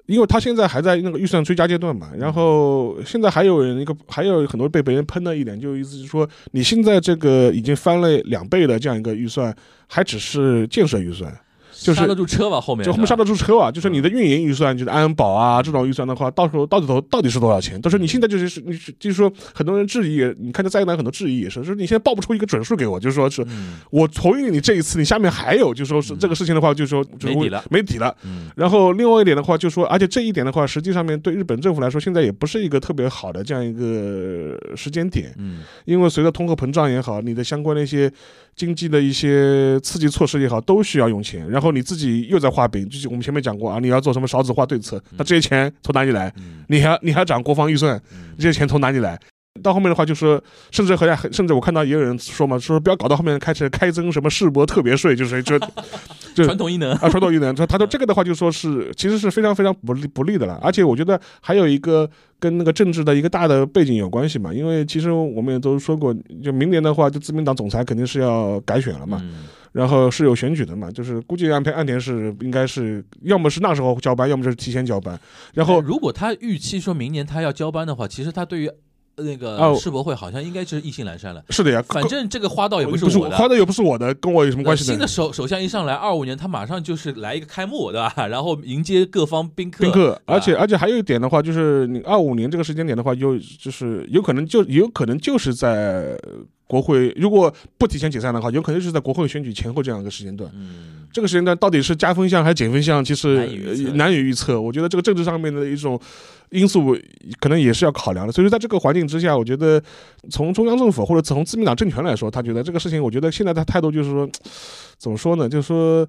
因为他现在还在那个预算追加阶段嘛，然后现在还有人一个还有很多被别人喷的一点，就意思是说，你现在这个已经翻了两倍的这样一个预算，还只是建设预算。就是刹得住车吧？后面就后面刹得住车啊，就是你的运营预算，就是安保啊这种预算的话，到时候到底头到底是多少钱？但是你现在就是你就是说，很多人质疑，你看这灾难很多质疑也是，就是你现在报不出一个准数给我，就是说是嗯我同意你这一次，你下面还有，就说是这个事情的话，就说就是没底了没底了。嗯然后另外一点的话，就说，而且这一点的话，实际上面对日本政府来说，现在也不是一个特别好的这样一个时间点，嗯因为随着通货膨胀也好，你的相关的一些经济的一些刺激措施也好，都需要用钱。然后你自己又在画饼，就是我们前面讲过啊，你要做什么少子化对策，那这些钱从哪里来？嗯你还你还涨国防预算，这些钱从哪里来？到后面的话，就说，甚至和甚至我看到也有人说嘛，说不要搞到后面开始开征什么世博特别税，就是就 就传统异能啊，传统异能，他他说这个的话，就说是其实是非常非常不利不利的了。而且我觉得还有一个跟那个政治的一个大的背景有关系嘛，因为其实我们也都说过，就明年的话，就自民党总裁肯定是要改选了嘛，嗯然后是有选举的嘛，就是估计岸田岸田是应该是要么是那时候交班，要么就是提前交班，然后如果他预期说明年他要交班的话，其实他对于那个哦世博会好像应该是意兴阑珊了。是的呀，反正这个花道也不是不是我的，花道又不是我的，跟我有什么关系呢新的？首首相一上来，二五年他马上就是来一个开幕，对吧？然后迎接各方宾客。宾客，而且而且还有一点的话，就是你二五年这个时间点的话，有就是有可能就有可能就是在国会，如果不提前解散的话，有可能就是在国会选举前后这样一个时间段。嗯，这个时间段到底是加分项还是减分项，其实难以预测。我觉得这个政治上面的一种因素，可能也是要考量的。所以说，在这个环境之下，我觉得从中央政府或者从自民党政权来说，他觉得这个事情，我觉得现在他态度就是说，怎么说呢？就是说。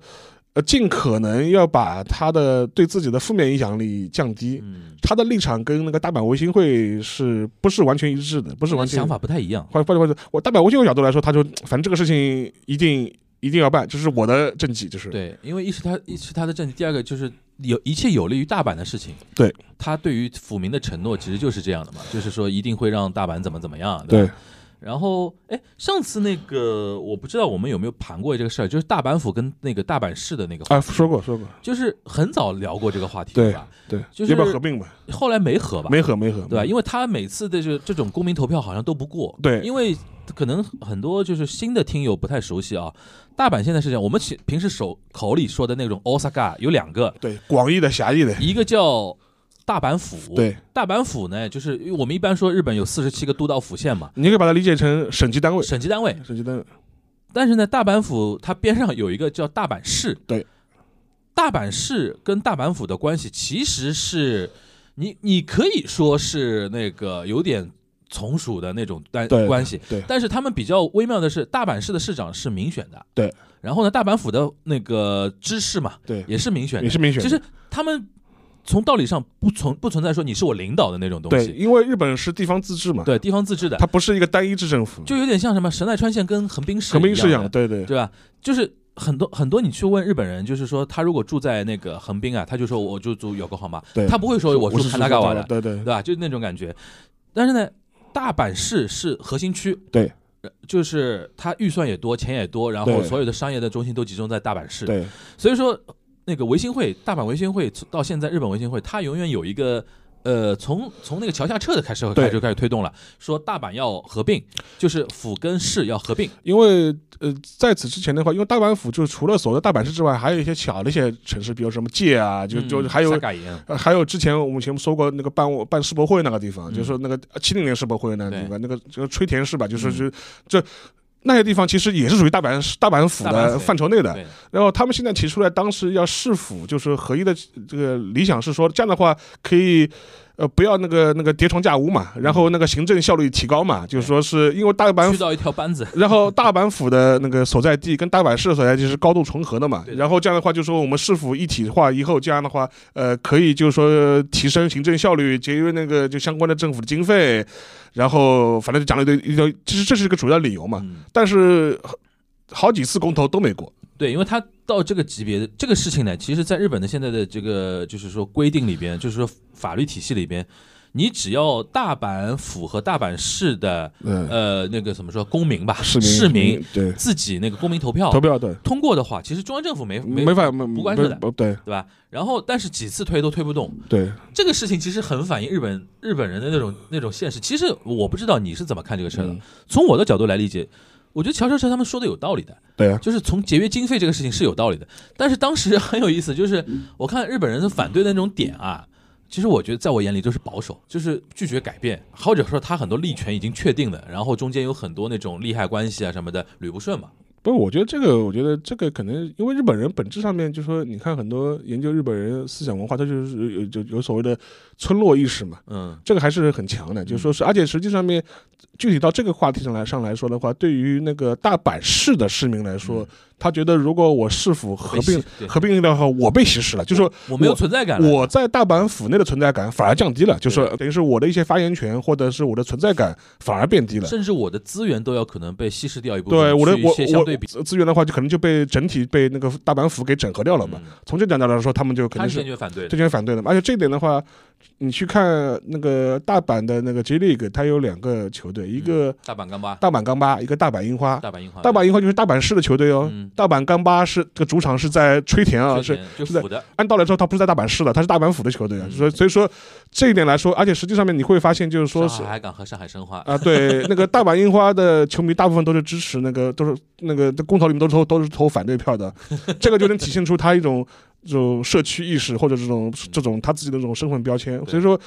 呃，尽可能要把他的对自己的负面影响力降低。嗯，他的立场跟那个大阪维新会是不是完全一致的？不是完全想法不太一样。或或者或者，我大阪维新会角度来说，他就反正这个事情一定一定要办，这是我的政绩，就是对，因为一是他一是他的政绩，第二个就是有一切有利于大阪的事情。对，他对于府民的承诺其实就是这样的嘛，就是说一定会让大阪怎么怎么样，对？对然后，哎，上次那个我不知道我们有没有盘过这个事儿，就是大阪府跟那个大阪市的那个话啊，说过说过，就是很早聊过这个话题，对吧？对，就是要不要合并吧？后来没合吧？没合没合，对吧？因为他每次的这这种公民投票好像都不过，对因为可能很多就是新的听友不太熟悉啊。大阪现在是这样，我们其平时手口里说的那种 Osaka 有两个，对广义的狭义的，一个叫大阪府，对，大阪府呢，就是我们一般说日本有四十七个都道府县嘛，你可以把它理解成省级单位，省级单位，省级单位，但是呢，大阪府它边上有一个叫大阪市，对，大阪市跟大阪府的关系其实是，你你可以说是那个有点从属的那种关关系，对。但是他们比较微妙的是，大阪市的市长是民选的，对，然后呢，大阪府的那个知事嘛，对，也是民选的，也是民选其实他们从道理上不存不存在说你是我领导的那种东对，西，因为日本是地方自治嘛，对，地方自治的。它，不是一个单一制政府，就有点像什么神奈川县跟横滨市横滨市一样，对对。对吧？就是很多很多，你去问日本人，就是说他如果住在那个横滨啊，他就说我就住有个号码，对，他不会说我住是卡纳嘎瓦的，对对。对吧？就是那种感觉。但是呢，大阪市是核心区，对。呃，就是它预算也多，钱也多，然后所有的商业的中心都集中在大阪市，对。所以说那个维新会，大阪维新会到现在日本维新会，它永远有一个。呃，从从那个桥下撤的开始对开始就开始推动了，说大阪要合并，就是府跟市要合并，因为呃，在此之前的话，因为大阪府就除了所谓的大阪市之外，还有一些小的一些城市，比如什么界啊，就就嗯还有还有之前我们前面说过那个办办世博会那个地方，嗯就是那个七零年世博会那个地对。方，那个这个吹田市吧，就是嗯。是这。那些地方其实也是属于大阪市大阪府的范畴内的，然后他们现在提出来，当时要市府就是合一的这个理想是说，这样的话可以，呃，不要那个那个叠床架屋嘛，然后那个行政效率提高嘛，就是说是因为大阪到一条班子，然后大阪府的那个所在地跟大阪市的所在地是高度重合的嘛然后这样的话就说我们市府一体化以后，这样的话，呃，可以就是说提升行政效率，节约那个就相关的政府的经费，然后反正就讲了一堆一堆，其实这是一个主要理由嘛，嗯，但是好几次公投都没过。对，因为他到这个级别的这个事情呢，其实在日本的现在的这个就是说规定里边，就是说法律体系里边，你只要大阪府和大阪市的嗯，呃那个怎么说公民吧，市民市民对自己那个公民投票投票对，通过的话，其实中央政府没没没法没不关注的对对吧？然后但是几次推都推不动，对，这个事情其实很反映日本日本人的那种那种现实。其实我不知道你是怎么看这个事儿的，嗯从我的角度来理解。我觉得乔乔车他们说的有道理的，对啊，就是从节约经费这个事情是有道理的。但是当时很有意思，就是我看日本人的反对的那种点啊，其实我觉得在我眼里就是保守，就是拒绝改变，或者说他很多利权已经确定了，然后中间有很多那种利害关系啊什么的捋不顺嘛。不是，我觉得这个，我觉得这个可能因为日本人本质上面就说，你看很多研究日本人思想文化，他就是有有有所谓的村落意识嘛，嗯。这个还是很强的，就是说是，而且实际上面具体到这个话题上来上来说的话，对于那个大阪市的市民来说，他觉得如果我市府合并合并的话，我被稀释了，就是说我没有存在感了。我在大阪府内的存在感反而降低了，就是等于是我的一些发言权或者是我的存在感反而变低了。甚至我的资源都要可能被稀释掉一部分，对我的我我对，资资源的话，就可能就被整体被那个大阪府给整合掉了嘛。嗯从这点来说，他们就肯定是坚决反对的坚。决反对的嘛。而且这一点的话，你去看那个大阪的那个 J League，它有两个球队，一个大阪钢巴、大阪钢巴，一个大阪樱花。大阪樱花、大阪樱花就是大阪市的球队哦，嗯。大阪钢巴是这个主场是在吹田啊，是就是按道理说，他不是在大阪市的，他是大阪府的球队啊，嗯。所以所以说这一点来说，而且实际上面你会发现，就是说是上海海港和上海申花，啊，对，那个大阪樱花的球迷大部分都是支持那个，都是那个公投里面都是投都是投反对票的，这个就能体现出他一种这种社区意识或者这种这种他自己的这种身份标签，所以说。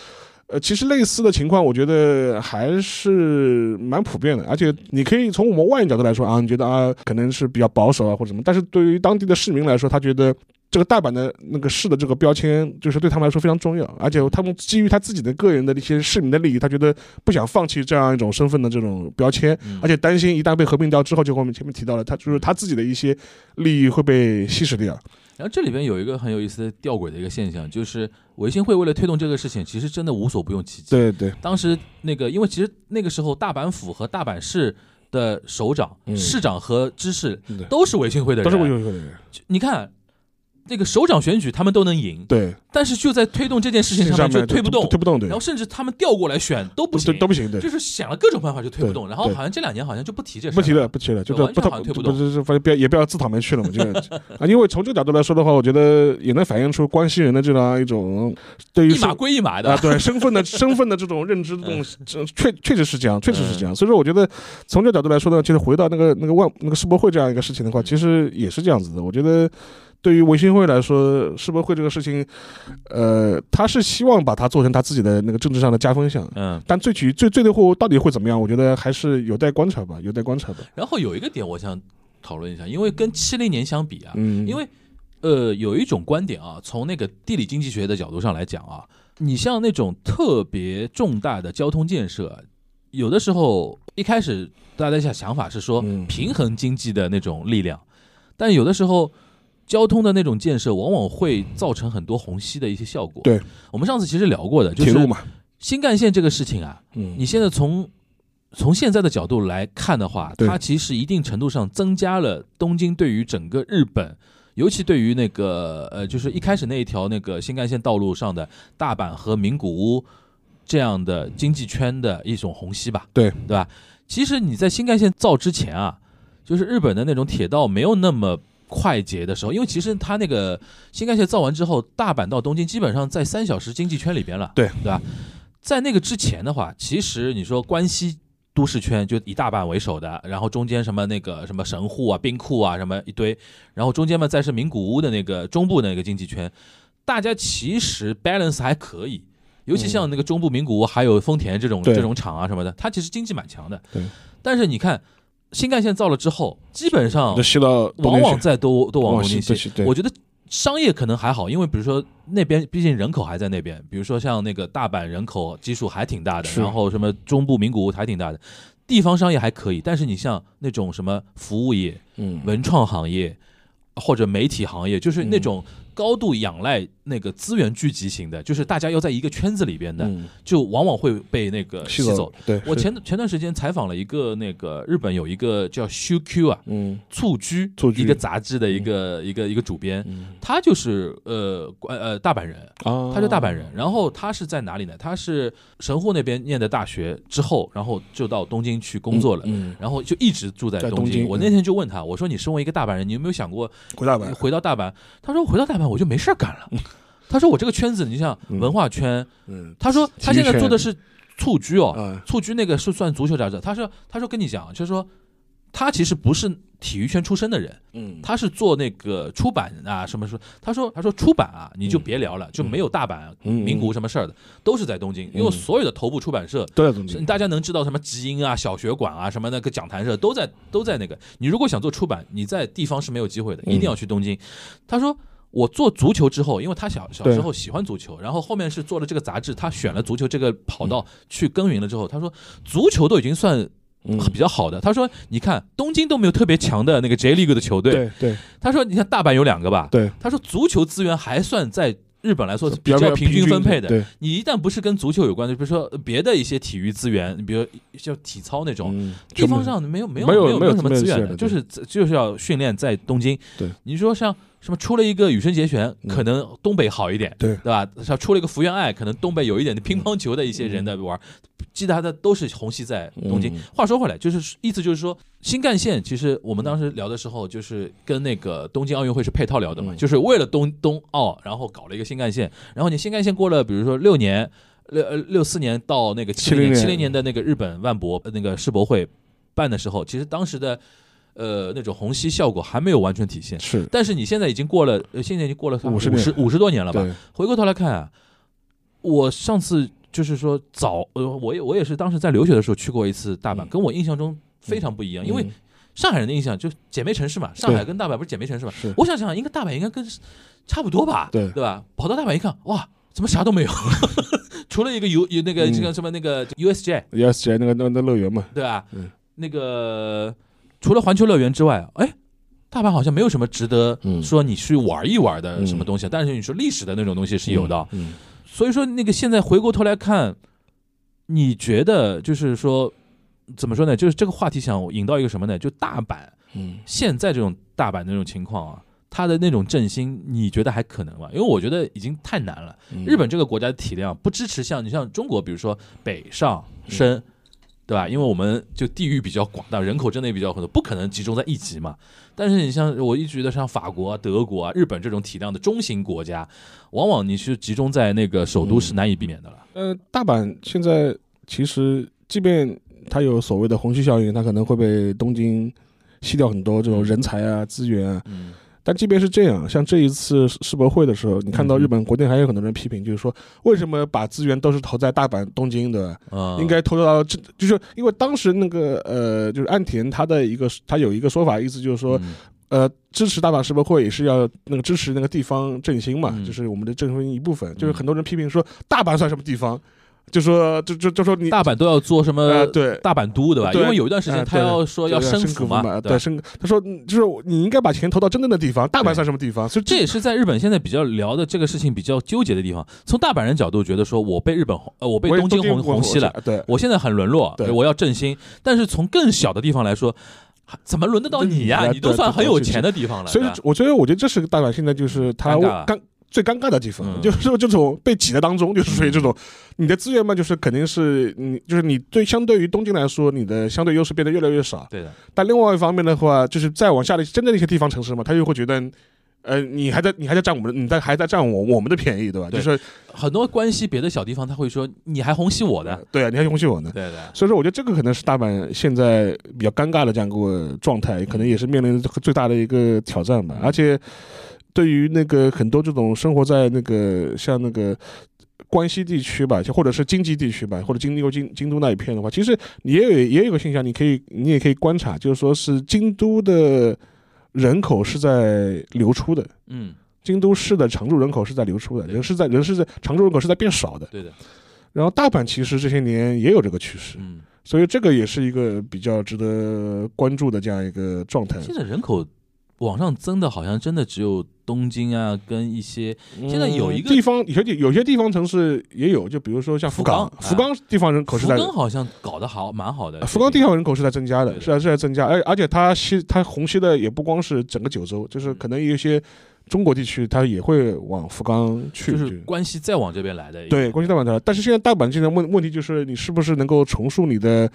呃，其实类似的情况，我觉得还是蛮普遍的，而且你可以从我们外人角度来说啊，你觉得啊，可能是比较保守啊或者什么，但是对于当地的市民来说，他觉得这个大阪的那个市的这个标签，就是对他们来说非常重要，而且他们基于他自己的个人的一些市民的利益，他觉得不想放弃这样一种身份的这种标签，嗯而且担心一旦被合并掉之后，就跟我们前面提到了，他就是他自己的一些利益会被稀释掉。然后这里边有一个很有意思的吊诡的一个现象，就是维新会为了推动这个事情，其实真的无所不用其极。对对，当时那个，因为其实那个时候大阪府和大阪市的首长、嗯市长和知事都是维新会的人，都是维新会的人。你看。那个首长选举他们都能赢，对，但是就在推动这件事情上上面就推不动，推不动，对然后，甚至他们调过来选都不都行，都不行，对。就是想了各种办法就推不动，然后好像这两年好像就不提这事，不提了，，不提了，就就完全不好像推不动不是，反正不要也不要自讨没趣了嘛，这个 啊，因为从这个角度来说的话，我觉得也能反映出关西人的这样一种对于一码归一码的啊，，对身份的 身份的这种认知，这种这确确实是这样，确实是这样。所以说，我觉得从这个角度来说呢，就是回到那个那个万那个世博会这样一个事情的话，其实也是这样子的。我觉得对于维新会来说，世博会这个事情，呃，他是希望把它做成他自己的那个政治上的加分项。嗯。但最起最最最后到底会怎么样？我觉得还是有待观察吧，有待观察吧。然后有一个点我想讨论一下，因为跟七零年相比啊，嗯，因为呃有一种观点啊，从那个地理经济学的角度上来讲啊，你像那种特别重大的交通建设啊，有的时候一开始大家想想法是说嗯平衡经济的那种力量，但有的时候。交通的那种建设往往会造成很多虹吸的一些效果。对，我们上次其实聊过的，就是新干线这个事情啊，嗯，你现在从从现在的角度来看的话，它其实一定程度上增加了东京对于整个日本，尤其对于那个呃，就是一开始那一条那个新干线道路上的大阪和名古屋这样的经济圈的一种虹吸吧，对对吧？其实你在新干线造之前啊，就是日本的那种铁道没有那么。快捷的时候，因为其实它那个新干线造完之后，大阪到东京基本上在三小时经济圈里边了，对对吧？在那个之前的话，其实你说关西都市圈就以大阪为首的，然后中间什么那个什么神户啊、兵库啊什么一堆，然后中间嘛再是名古屋的那个中部的那个经济圈，大家其实 balance 还可以。尤其像那个中部名古屋，还有丰田这种这种厂啊什么的，它其实经济蛮强的。对。但是你看新干线造了之后，基本上往往在都都往往东京去。西我觉得商业可能还好，因为比如说那边毕竟人口还在那边，比如说像那个大阪人口基数还挺大的，然后什么中部名古屋还挺大的，地方商业还可以。但是你像那种什么服务业、嗯文创行业或者媒体行业，就是那种高度仰赖那个资源聚集型的，就是大家要在一个圈子里边的，嗯，就往往会被那个吸走。对，我前前段时间采访了一个那个日本有一个叫 ShuQ 啊，嗯。蹴鞠一个杂志的一个、一个一个主编，嗯。他就是呃呃大阪人，啊，他是大阪人，然后他是在哪里呢？他是神户那边念的大学之后，然后就到东京去工作了。嗯，然后就一直住在东在东京我那天就问他，我说：“你身为一个大阪人，你有没有想过回大阪，回到大阪？”他说：“回到大阪我就没事儿干了。”他说：“我这个圈子，你像嗯文化圈，嗯他说他现在做的是蹴鞠哦，啊，蹴鞠那个是算足球杂志。他说他说跟你讲，就是说他其实不是体育圈出身的人，嗯，他是做那个出版啊什么说，他说他说出版啊你就别聊了，就没有大阪、嗯名古屋什么事儿的，都是在东京，因为所有的头部出版社。都在东京，大家能知道什么集英啊、小学馆啊、什么那个讲坛社都在都在那个。你如果想做出版，你在地方是没有机会的，一定要去东京。他说我做足球之后，因为他小小时候喜欢足球，然后后面是做了这个杂志，他选了足球这个跑道去耕耘了之后，他说足球都已经算嗯。比较好的。他说你看东京都没有特别强的那个 J League 的球队，对对。他说你看大阪有两个吧，对，他说足球资源还算在。日本来说比较较平均分配的，对，你一旦不是跟足球有关的，比如说别的一些体育资源，你比如像体操那种，嗯地方上没有没有没有没有有没有什么资源的，资源的就是就是要训练在东京。对，你说像什么出了一个羽生结弦，嗯可能东北好一点，对对吧？像出了一个福原爱，可能东北有一点的乒乓球的一些人在玩，其他的都是虹吸在东京嗯。话说回来，就是意思就是说，新干线其实我们当时聊的时候，就是跟那个东京奥运会是配套聊的嘛，嗯就是为了东东奥，然后搞了一个新干线，然后你新干线过了，比如说六年。六呃六四年到那个七零年，七零年的那个日本万博呃那个世博会办的时候，其实当时的呃那种虹吸效果还没有完全体现。是但是你现在已经过了，呃现在已经过了五十五十五十多年了吧？对，回过头来看啊，我上次就是说早呃，我也我也是当时在留学的时候去过一次大阪，嗯跟我印象中非常不一样，因为嗯上海人的印象就姐妹城市嘛，上海跟大阪不是姐妹城市嘛？是我想想，应该大阪应该跟差不多吧？对对吧？跑到大阪一看，哇，怎么啥都没有？除了一个 U 有那个嗯这个什么那个 USJ，USJ 那个那那乐园嘛，对吧？嗯那个除了环球乐园之外，哎，大阪好像没有什么值得嗯说你去玩一玩的嗯什么东西，但是你说历史的那种东西是有的。嗯，所以说，那个现在回过头来看，你觉得就是说，怎么说呢？就是这个话题想引到一个什么呢？就大阪嗯现在这种大阪那种情况啊，它的那种振兴，你觉得还可能吗？因为我觉得已经太难了。嗯日本这个国家的体量不支持像你像中国，比如说北上深，对吧？因为我们就地域比较广大，人口真的也比较很多，不可能集中在一级嘛。但是你像我一直觉得像法国啊、德国啊、日本这种体量的中型国家，往往你是集中在那个首都是难以避免的了。呃，大阪现在其实即便它有所谓的虹吸效应，它可能会被东京吸掉很多这种人才啊、资源啊。嗯但即便是这样，像这一次世世博会的时候，你看到日本国内还有很多人批评，就是说为什么把资源都是投在大阪、东京的，啊，应该投到这，就是因为当时那个呃，就是岸田他的一个他有一个说法，意思就是说，嗯。呃，支持大阪世博会也是要那个支持那个地方振兴嘛，嗯。就是我们的振兴一部分。就是很多人批评说大阪算什么地方，就说就就就说你大阪都要做什么？呃对。大阪都对吧？对因为有一段时间他要说要对升府嘛，对升。他说，嗯就是你应该把钱投到真正的地方，大阪算什么地方？所以这也是在日本现在比较聊的这个事情比较纠结的地方。从大阪人角度觉得说，我被日本红呃，我被东京红红红吸了，，对，我现在很沦落，对我要振兴。但是从更小的地方来说，怎么轮得到你呀？对你都算很有钱的地方了，所以我觉得，我觉得这是大阪现在就是他尴尬尴最尴尬的地方，嗯就是说 这种被挤在当中，就是属于这种你的资源嘛，就是肯定是你就是你对相对于东京来说，你的相对优势变得越来越少。对的，但另外一方面的话，就是再往下的真正的一些地方城市嘛，他又会觉得。呃，你还在，你还在占我们的，你在还在占我我们的便宜，对吧？对就是很多关系别的小地方他会说你还红吸我的，对啊，你还虹吸我呢。对对，所以说，我觉得这个可能是大阪现在比较尴尬的这样一个状态，可能也是面临最大的一个挑战吧。而且，对于那个很多这种生活在那个像那个关西地区吧，或者是京畿地区吧，或者京都京京都那一片的话，其实也有也有个现象，你可以你也可以观察，就是说是京都的人口是在流出的。嗯，京都市的常住人口是在流出的，人是在人是在常住人口是在变少的。对的，然后大阪其实这些年也有这个趋势，嗯，所以这个也是一个比较值得关注的这样一个状态。现在人口往上增的，好像真的只有东京啊，跟一些现在有一个地方，有些地有些地方城市也有，就比如说像福冈，福福冈地方人口是在福冈好像搞得好蛮好的，呃福冈地方人口是在增加的，对是在是在增加，而而且它吸它虹吸的也不光是整个九州，就是可能有一些中国地区它也会往福冈去，就是关系再往这边来的，对，关系再往这边来。但是现在大阪现在问问题就是，你是不是能够重塑你的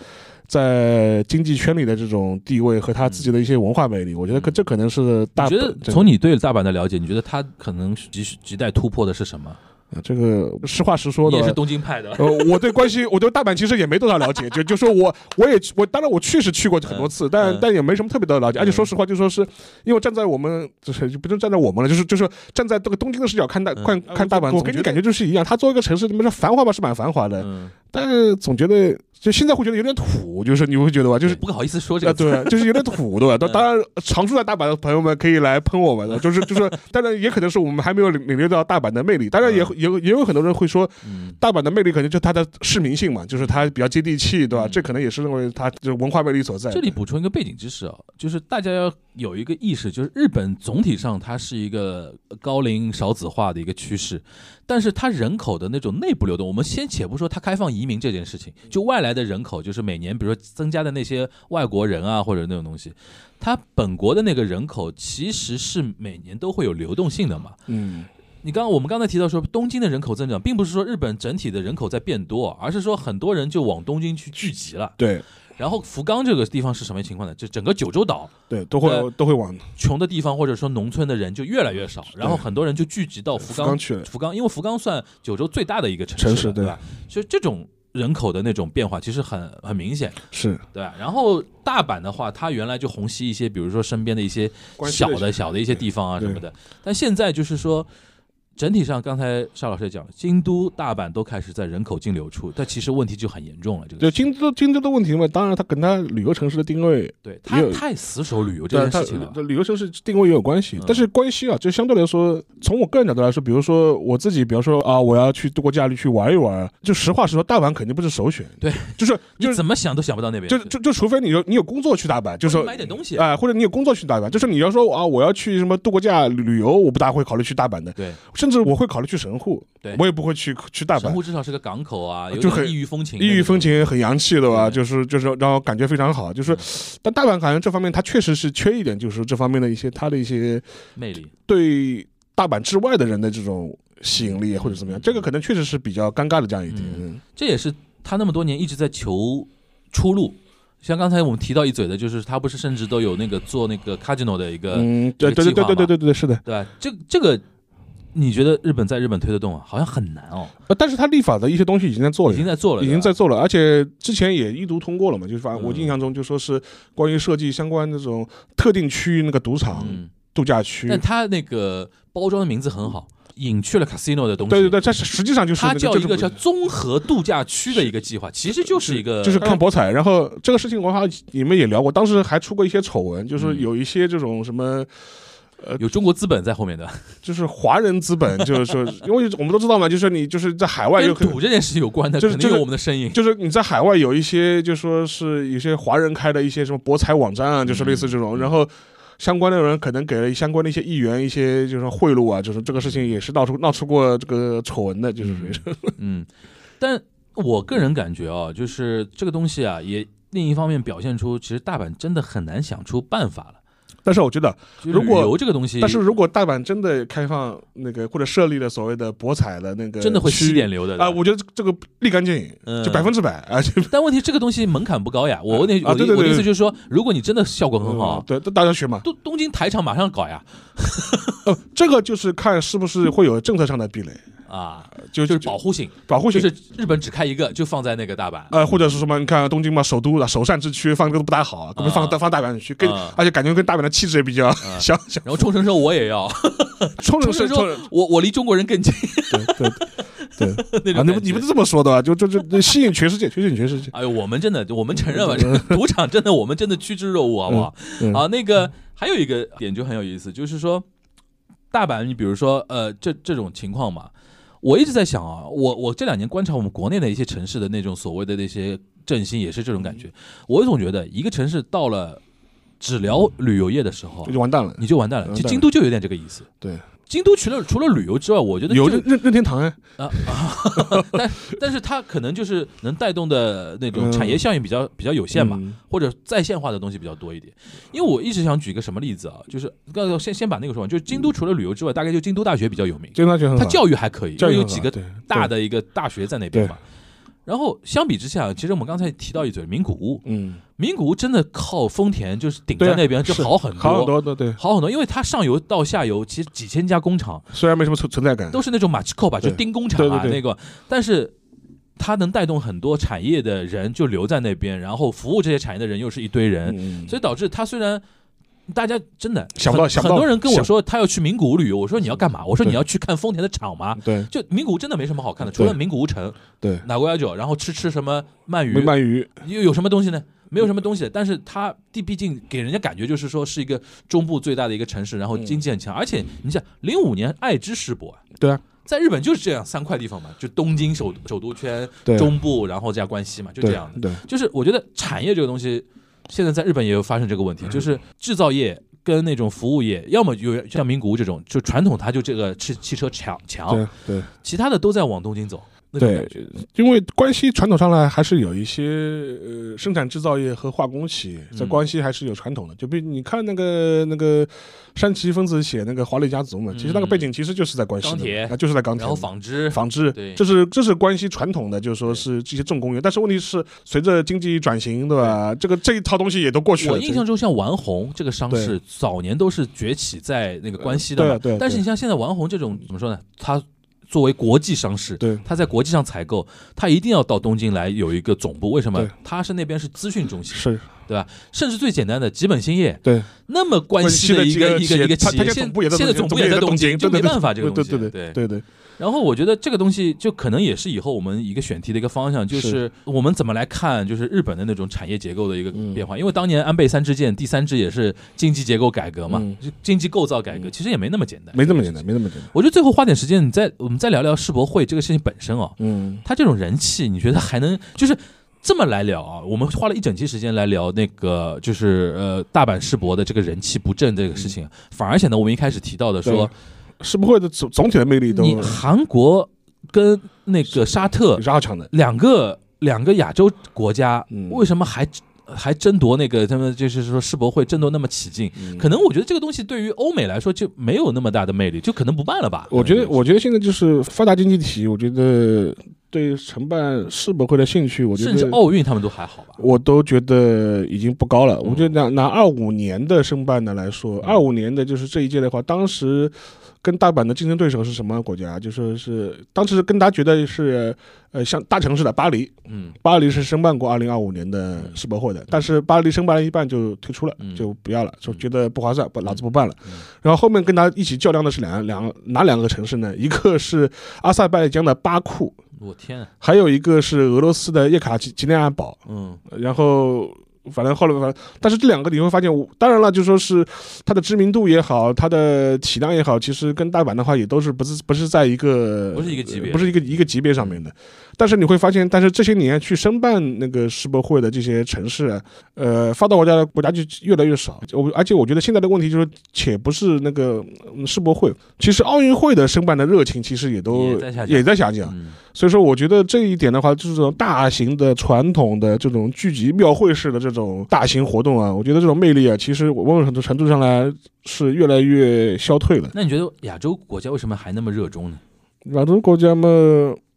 在经济圈里的这种地位和他自己的一些文化魅力？我觉得可这可能是大你觉得从你对大阪的了解，你觉得他可能急亟待突破的是什么？呃这个实话实说的也是东京派的，呃，我对关西，我对大阪其实也没多少了解，就就说我我也我当然我确实去过很多次，但嗯但也没什么特别的了解。而且嗯说实话，就说是因为站在我们就是就不是站在我们了，就是就是站在这个东京的视角看大嗯看看大阪，我跟你感觉就是一样。它作为一个城市，你们说繁华吧是蛮繁华的，嗯，但是总觉得就现在会觉得有点土，就是你会觉得吧，就是。不好意思说这啊，个词，对，就是有点土，对吧？当当然，常住在大阪的朋友们可以来喷我们的，就是就是，当然也可能是我们还没有领领略到大阪的魅力。当然也嗯也有也有很多人会说，嗯大阪的魅力可能就它的市民性嘛，就是它比较接地气，对吧？嗯这可能也是认为它就是文化魅力所在。这里补充一个背景知识啊，就是大家要有一个意识，就是日本总体上它是一个高龄少子化的一个趋势，但是它人口的那种内部流动，我们先且不说它开放移民这件事情，就外来的人口，就是每年比如说增加的那些外国人啊或者那种东西，它本国的那个人口其实是每年都会有流动性的嘛。嗯，你刚刚我们刚才提到说，东京的人口增长，并不是说日本整体的人口在变多，而是说很多人就往东京去聚集了。对然后福冈这个地方是什么情况呢？就整个九州岛对，都会呃都会往穷的地方或者说农村的人就越来越少，然后很多人就聚集到福冈福冈去了。福冈，因为福冈算九州最大的一个城市，城市对对吧？所以这种人口的那种变化其实很很明显，是对吧？然后大阪的话，它原来就虹吸一些，比如说身边的一些小的小的一些地方啊什么的，但现在就是说。整体上，刚才邵老师也讲了，京都、大阪都开始在人口净流出，但其实问题就很严重了。这个就事情京都京都的问题嘛，当然它跟它旅游城市的定位，对它太死守旅游这件事情了。这旅游城市定位也有关系嗯。但是关系啊，就相对来说，从我个人角度来说，比如说我自己，比方说啊，我要去度过假日去玩一玩，就实话实说，大阪肯定不是首选。对，就是你就是怎么想都想不到那边，就就就除非你有你有工作去大阪，就是买点东西。哎、或者你有工作去大阪，就是你要说啊，我要去什么度过假旅游，我不大会考虑去大阪的，对，甚至我会考虑去神户，对我也不会去去大阪。神户至少是个港口啊，就很异域风情，异域风。情很洋气的吧，就是就是让我感觉非常好。就是，但大阪好像这方面它确实是缺一点，就是这方面的一些它的一些魅力。对大阪之外的人的这种吸引力或者怎么样，这个可能确实是比较尴尬的这样一点。嗯这也是他那么多年一直在求出路。像刚才我们提到一嘴的，就是他不是甚至都有那个做那个 casino 的一个，嗯，对对对对对对对对，是的。对吧？这这个你觉得日本在日本推得动啊？好像很难哦，呃，但是他立法的一些东西已经在做了，已经在做了，已经在做了，而且之前也一读通过了嘛，就是反正我嗯印象中就说是关于设计相关这种特定区域那个赌场、嗯，度假区。但他那个包装的名字很好，隐去了 casino 的东西。对对对，这是实际上就是它叫一个叫综合度假区的一个计划，其实就是一个就是看博彩。然后这个事情我好像你们也聊过，当时还出过一些丑闻，就是嗯有一些这种什么。有中国资本在后面的，就是华人资本，就是说，因为我们都知道嘛，就是你就是在海外有跟赌这件事情有关的，就是就是我们的身影。就是你在海外有一些，就说是有些华人开的一些什么博彩网站啊，就是类似这种，嗯然后相关的人可能给了相关的一些议员一些就是说贿赂啊，就是这个事情也是闹出闹出过这个丑闻的，就是嗯，但我个人感觉啊，就是这个东西啊，也另一方面表现出，其实大阪真的很难想出办法了。但是我觉得，如果旅游这个东西，但是如果大阪真的开放那个或者设立了所谓的博彩的那个真的会吸点流的啊，我觉得这个立竿见影，嗯。就百分之百啊，就 但问题这个东西门槛不高呀。我那啊对对对我的我的意思就是说，如果你真的效果很好嗯，对，大家学嘛，东东京台场马上搞呀。呃，这个就是看是不是会有政策上的壁垒，啊，就就是保护性，保护性就是日本只开一个，就放在那个大阪。呃，或者是什么？你看东京嘛，首都的首善之区放这个都不大好，可不可以放啊放大阪去，跟啊而且感觉跟大阪的气质也比较相相。然后冲绳说我也要，冲绳说我我离中国人更近对对对 那啊，你们你们是这么说的吧？就就就就吸引全世界，吸引全世界。哎呦，我们真的，我们承认吧，这个赌场真的，我们真的趋之若鹜，好不好？嗯啊，那个还有一个点就很有意思，就是说大阪，你比如说呃，这这种情况嘛，我一直在想啊，我我这两年观察我们国内的一些城市的那种所谓的那些振兴，也是这种感觉。我总觉得一个城市到了只聊旅游业的时候你，就完蛋了。你就完蛋了。就完蛋京都就有点这个意思。对，京都除了除了旅游之外，我觉得有任任任天堂哎，啊，但但是它可能就是能带动的那种嗯。产业效应比较比较有限吧，嗯。或者在线化的东西比较多一点。因为我一直想举一个什么例子啊，就是刚刚先先把那个说完，就是京都除了旅游之外，大概就京都大学比较有名，京都大学它教育还可以，因教育为有几个大的一个大学在那边嘛。然后相比之下，其实我们刚才提到一嘴名古屋，嗯，名古屋真的靠丰田就是顶在那边就好很多，好很多对对，好很多，因为它上游到下游其实几千家工厂虽然没什么存存在感，都是那种马奇扣吧，就钉工厂啊那个，但是它能带动很多产业的人就留在那边，然后服务这些产业的人又是一堆人，嗯，所以导致它虽然。大家真的很想不到想不到。很多人跟我说他要去名古屋旅游，我说你要干嘛？我说你要去看丰田的厂吗？对。就名古屋真的没什么好看的，除了名古屋城、对，哪国幺九，然后吃吃什么鳗鱼，鳗鱼。又有什么东西呢？没有什么东西，但是它地毕竟给人家感觉就是说是一个中部最大的一个城市，然后经济很强，而且你想零五年爱知世博啊，对啊，在日本就是这样三块地方嘛，就东京首首都圈、对中部，然后加关西嘛，就这样的。对，就是我觉得产业这个东西，现在在日本也有发生这个问题，嗯就是制造业。跟那种服务业，要么有像名古屋这种，就传统它就这个汽汽车强强，对对其他的都在往东京走。那种对感觉，因为关西传统上来还是有一些呃生产制造业和化工企业在嗯关西还是有传统的，就比如你看那个那个山崎丰子写那个华丽家族嘛，其实那个背景其实就是在关西的嘛，嗯钢铁啊就是在钢铁然后。纺织，纺织对，这是这是关西传统的，就是说是这些重工业，但是问题是随着经济转型，对吧？这个这一套东西也都过去了。我印象中，像丸红这个商事，早年都是崛起在那个关西的嘛。对对对但是你像现在丸红这种怎么说呢？它作为国际商事，对它在国际上采购，它一定要到东京来有一个总部。为什么对？它是那边是资讯中心，是对吧？甚至最简单的吉本兴业，对那么关西的一个一个一个企业现现在总部也在东京就没办法这个东西。对对对对对，然后我觉得这个东西就可能也是以后我们一个选题的一个方向，就是是我们怎么来看就是日本的那种产业结构的一个嗯变化。因为当年安倍三支箭，第三支也是经济结构改革嘛，经济构造改革，其实也没那么简单，没那么简单，。没那么简单。我觉得最后花点时间，你再我们再聊聊世博会这个事情本身哦，嗯，它这种人气，你觉得还能就是？这么来聊啊，我们花了一整期时间来聊那个，就是呃大阪世博的这个人气不振这个事情，反而显得我们一开始提到的说，世博会的总总体的魅力都你韩国跟那个沙特。两个两个亚洲国家，嗯为什么还还争夺那个他们就是说世博会争夺那么起劲？嗯可能我觉得这个东西对于欧美来说就没有那么大的魅力，就可能不办了吧。我觉得，我觉得现在就是发达经济体，我觉得对承办世博会的兴趣，我觉得甚至奥运他们都还好吧。我都觉得已经不高了。嗯我觉得拿拿二五年的申办的来说，二五年的就是这一届的话，当时跟大阪的竞争对手是什么国家？就说是当时跟他觉得是呃像大城市的巴黎，嗯巴黎是申办过二零二五年的世博会的，但是巴黎申办了一半就退出了，嗯就不要了，就觉得不划算，不老子不办了嗯。然后后面跟他一起较量的是两两哪两个城市呢？一个是阿塞拜疆的巴库，我天啊，还有一个是俄罗斯的叶卡捷捷琳堡。嗯然后反正后来反正，但是这两个你会发现，我当然了，就说是它的知名度也好，它的体量也好，其实跟大阪的话也都是不是不是在一个不是一个级别不是一个一个级别上面的。但是你会发现，但是这些年去申办那个世博会的这些城市啊，呃，发达国家的国家就越来越少。我而且我觉得现在的问题就是，且不是那个嗯世博会，其实奥运会的申办的热情其实也都也在下降所以说，我觉得这一点的话，就是这种大型的、传统的这种聚集庙会式的这种大型活动啊，我觉得这种魅力啊，其实我某种程度上来是越来越消退了。那你觉得亚洲国家为什么还那么热衷呢？亚洲国家嘛，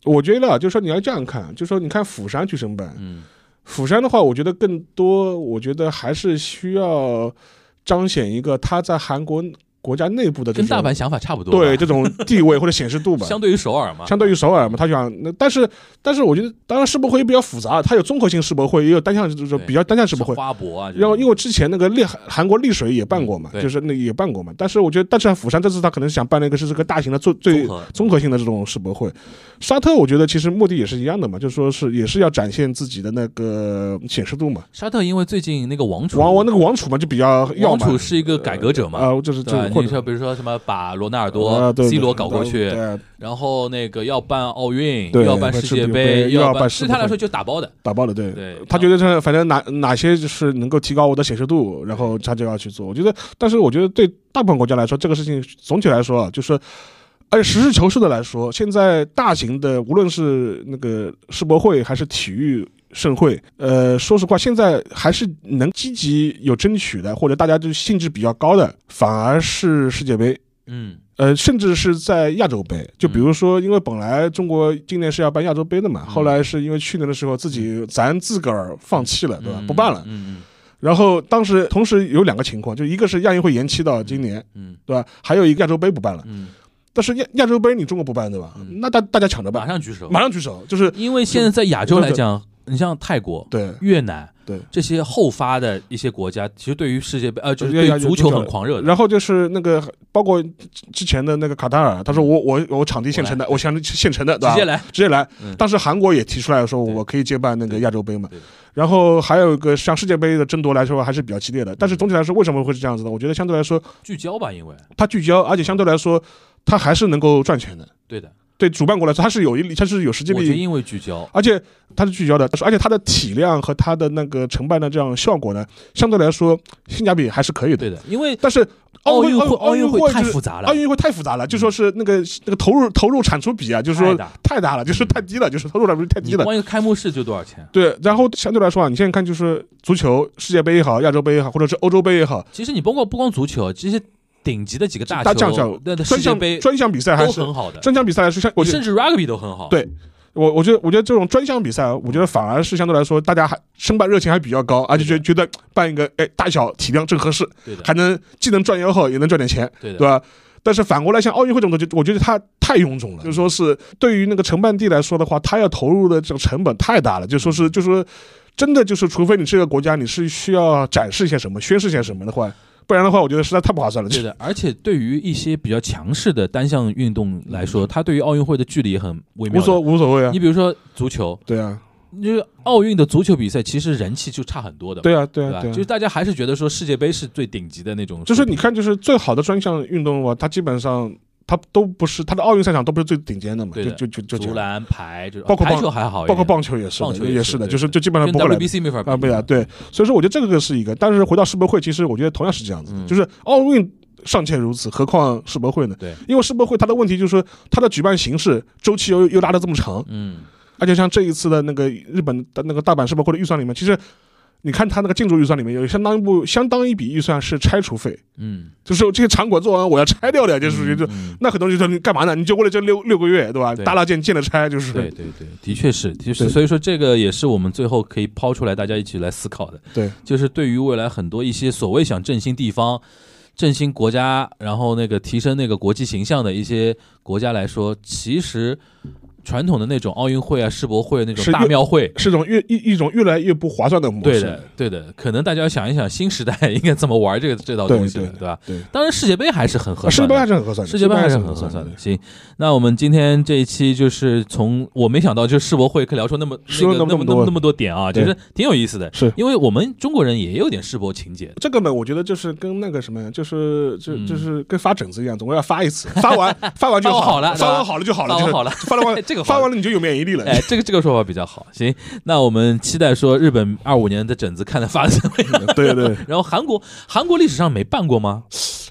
我觉得啊，就是说你要这样看，就是说你看釜山去申办，嗯。釜山的话，我觉得更多，我觉得还是需要彰显一个他在韩国国家内部的这种跟大阪想法差不多。对这种地位或者显示度吧。相对于首尔嘛，相对于首尔嘛，他想那，但是但是我觉得，当然世博会也比较复杂，它有综合性世博会，也有单项就是比较单项世博会。花博啊，然后因为之前那个丽韩韩国丽水也办过嘛，嗯就是那也办过嘛。但是我觉得，但是釜山这次他可能想办那个是这个大型的最最综合性的这种世博会。沙特我觉得其实目的也是一样的嘛，就说是也是要展现自己的那个显示度嘛。沙特因为最近那个王储王王那个王储嘛就比较要嘛王储是一个改革者嘛，啊，就是就？或者说比如说什么把罗纳尔多、啊对 C 罗搞过去，然后那个要办奥运，要办世界杯，又要办，世界杯对他来说就打包的。打包的，对。对，他觉得这反正哪哪些就是能够提高我的显示度，然后他就要去做。我觉得，但是我觉得对大部分国家来说，这个事情总体来说啊，就是，而且实事求是的来说，现在大型的无论是那个世博会还是体育盛会，呃，说实话，现在还是能积极有争取的，或者大家就兴致比较高的，反而是世界杯。嗯。呃，甚至是在亚洲杯，就比如说，因为本来中国今年是要办亚洲杯的嘛，嗯。后来是因为去年的时候自己咱自个儿放弃了，对吧？嗯不办了。嗯嗯。然后当时同时有两个情况，就一个是亚运会延期到今年，嗯。对吧？还有一个亚洲杯不办了。嗯。但是亚亚洲杯你中国不办，对吧？嗯。那大大家抢着办，马，上举手，马上举手，就是因为现在在亚洲来讲，你像泰国、对越南。对。这些后发的一些国家，其实对于世界杯，呃，就是对足球很狂热的。然后就是那个包括之前的那个卡塔尔，他说我我我场地现成的，我想现成的，对吧？直接来，直接来嗯。当时韩国也提出来说，我可以接办那个亚洲杯嘛。然后还有一个像世界杯的争夺来说还是比较激烈的，但是总体来说为什么会是这样子呢？我觉得相对来说聚焦吧，因为它聚焦，而且相对来说它还是能够赚钱的。对的，对主办国来说，它是有一它是有实际利益，因为聚焦，而且它是聚焦的，而且它的体量和它的那个承办的这样效果呢，相对来说性价比还是可以的。对的，因为但是奥运会会奥运会太复杂了奥，运会太复杂了，就说是那个那个投入投入产出比啊，就是说太大了，就是太低了，就是投入产出比太低了。你光一个开幕式就多少钱？对，然后相对来说啊，你现在看就是足球世界杯也好，亚洲杯也好，或者是欧洲杯也好，其实你包括不光足球，这些顶级的几个大大将项，球那的专项杯专项比赛还是很好的，专项比赛来说，像我觉得甚至 rugby 都很好。对我我觉得我觉得这种专项比赛啊，我觉得反而是相对来说大家还申办热情还比较高，而且觉觉得办一个哎大小体量正合适，对的，还能既能赚吆喝也能赚点钱，对的，对吧？但是反过来，像奥运会这种东西，我觉得它太臃肿了。就是说是对于那个承办地来说的话，它要投入的这个成本太大了。就说是，就说真的就是，除非你这个国家你是需要展示一些什么、宣示一些什么的话，不然的话，我觉得实在太不划算了。对的，而且对于一些比较强势的单项运动来说，它对于奥运会的距离也很微妙。无所无所谓啊你。比如说足球，对啊，就是奥运的足球比赛，其实人气就差很多的，对啊，对啊，对？对啊。就是大家还是觉得说世界杯是最顶级的那种，就是你看，就是最好的专项运动啊，它基本上它都不是它的奥运赛场都不是最顶尖的嘛，就就就就足篮、排，就是包括棒球还好，包括棒球也是的，棒球也也是的，就是就基本上跟不会来 WBC 没法比。啊，对啊，对，所以说我觉得这个是一个，但是回到世博会，其实我觉得同样是这样子就是奥运尚且如此，何况世博会呢？对，因为世博会它的问题就是说，它的举办形式周期又又拉得这么长，嗯，而且像这一次的那个日本的那个大阪世博会的预算里面，其实你看他那个建筑预算里面有相当一部相当一笔预算是拆除费，嗯，就是这些场馆做完我要拆掉的，就属于就。嗯那很多人就说你干嘛呢？你就为了这六六个月，对吧？对大拉建建了拆，就是对对对，的确是，的确是。所以说，这个也是我们最后可以抛出来，大家一起来思考的。对，就是对于未来很多一些所谓想振兴地方、振兴国家，然后那个提升那个国际形象的一些国家来说，其实传统的那种奥运会啊、世博会那种大庙会。是种越一一种越来越不划算的模式。对的，对的，可能大家要想一想，新时代应该怎么玩这个 这道东西了，对对吧？对，当然，世界杯还是很合算世界杯还是很合算，世界杯还是是很合算的。行，那我们今天这一期就是从我没想到，就世博会可以聊出那么那说个那么了那么多那么那么多点啊，就是挺有意思的。是因为我们中国人也有点世博情节，这个呢，我觉得就是跟那个什么，就是就嗯就是跟发疹子一样，总归要发一次，发完 发完就发好了发完好了就好了，就好了发了完这个发完了你就有免疫力了。哎，这个这个说法比较好。行，那我们期待说日本二五年的疹子看的发的怎么样？对对，然后韩国韩国历史上没办过吗？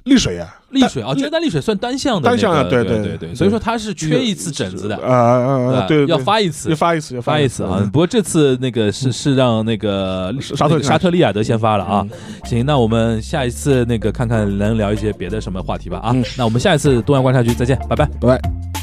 丽水呀，丽水啊，真单丽水算单项的那个，单项啊对对对对，所以说它是缺一次疹子的，啊啊啊，对，要发一次要。发一次，要发一次啊！嗯不过这次那个是是让那个沙特沙特利亚德先发了啊。嗯行，那我们下一次那个看看能聊一些别的什么话题吧啊嗯。那我们下一次东亚观察局再见，拜拜。拜拜。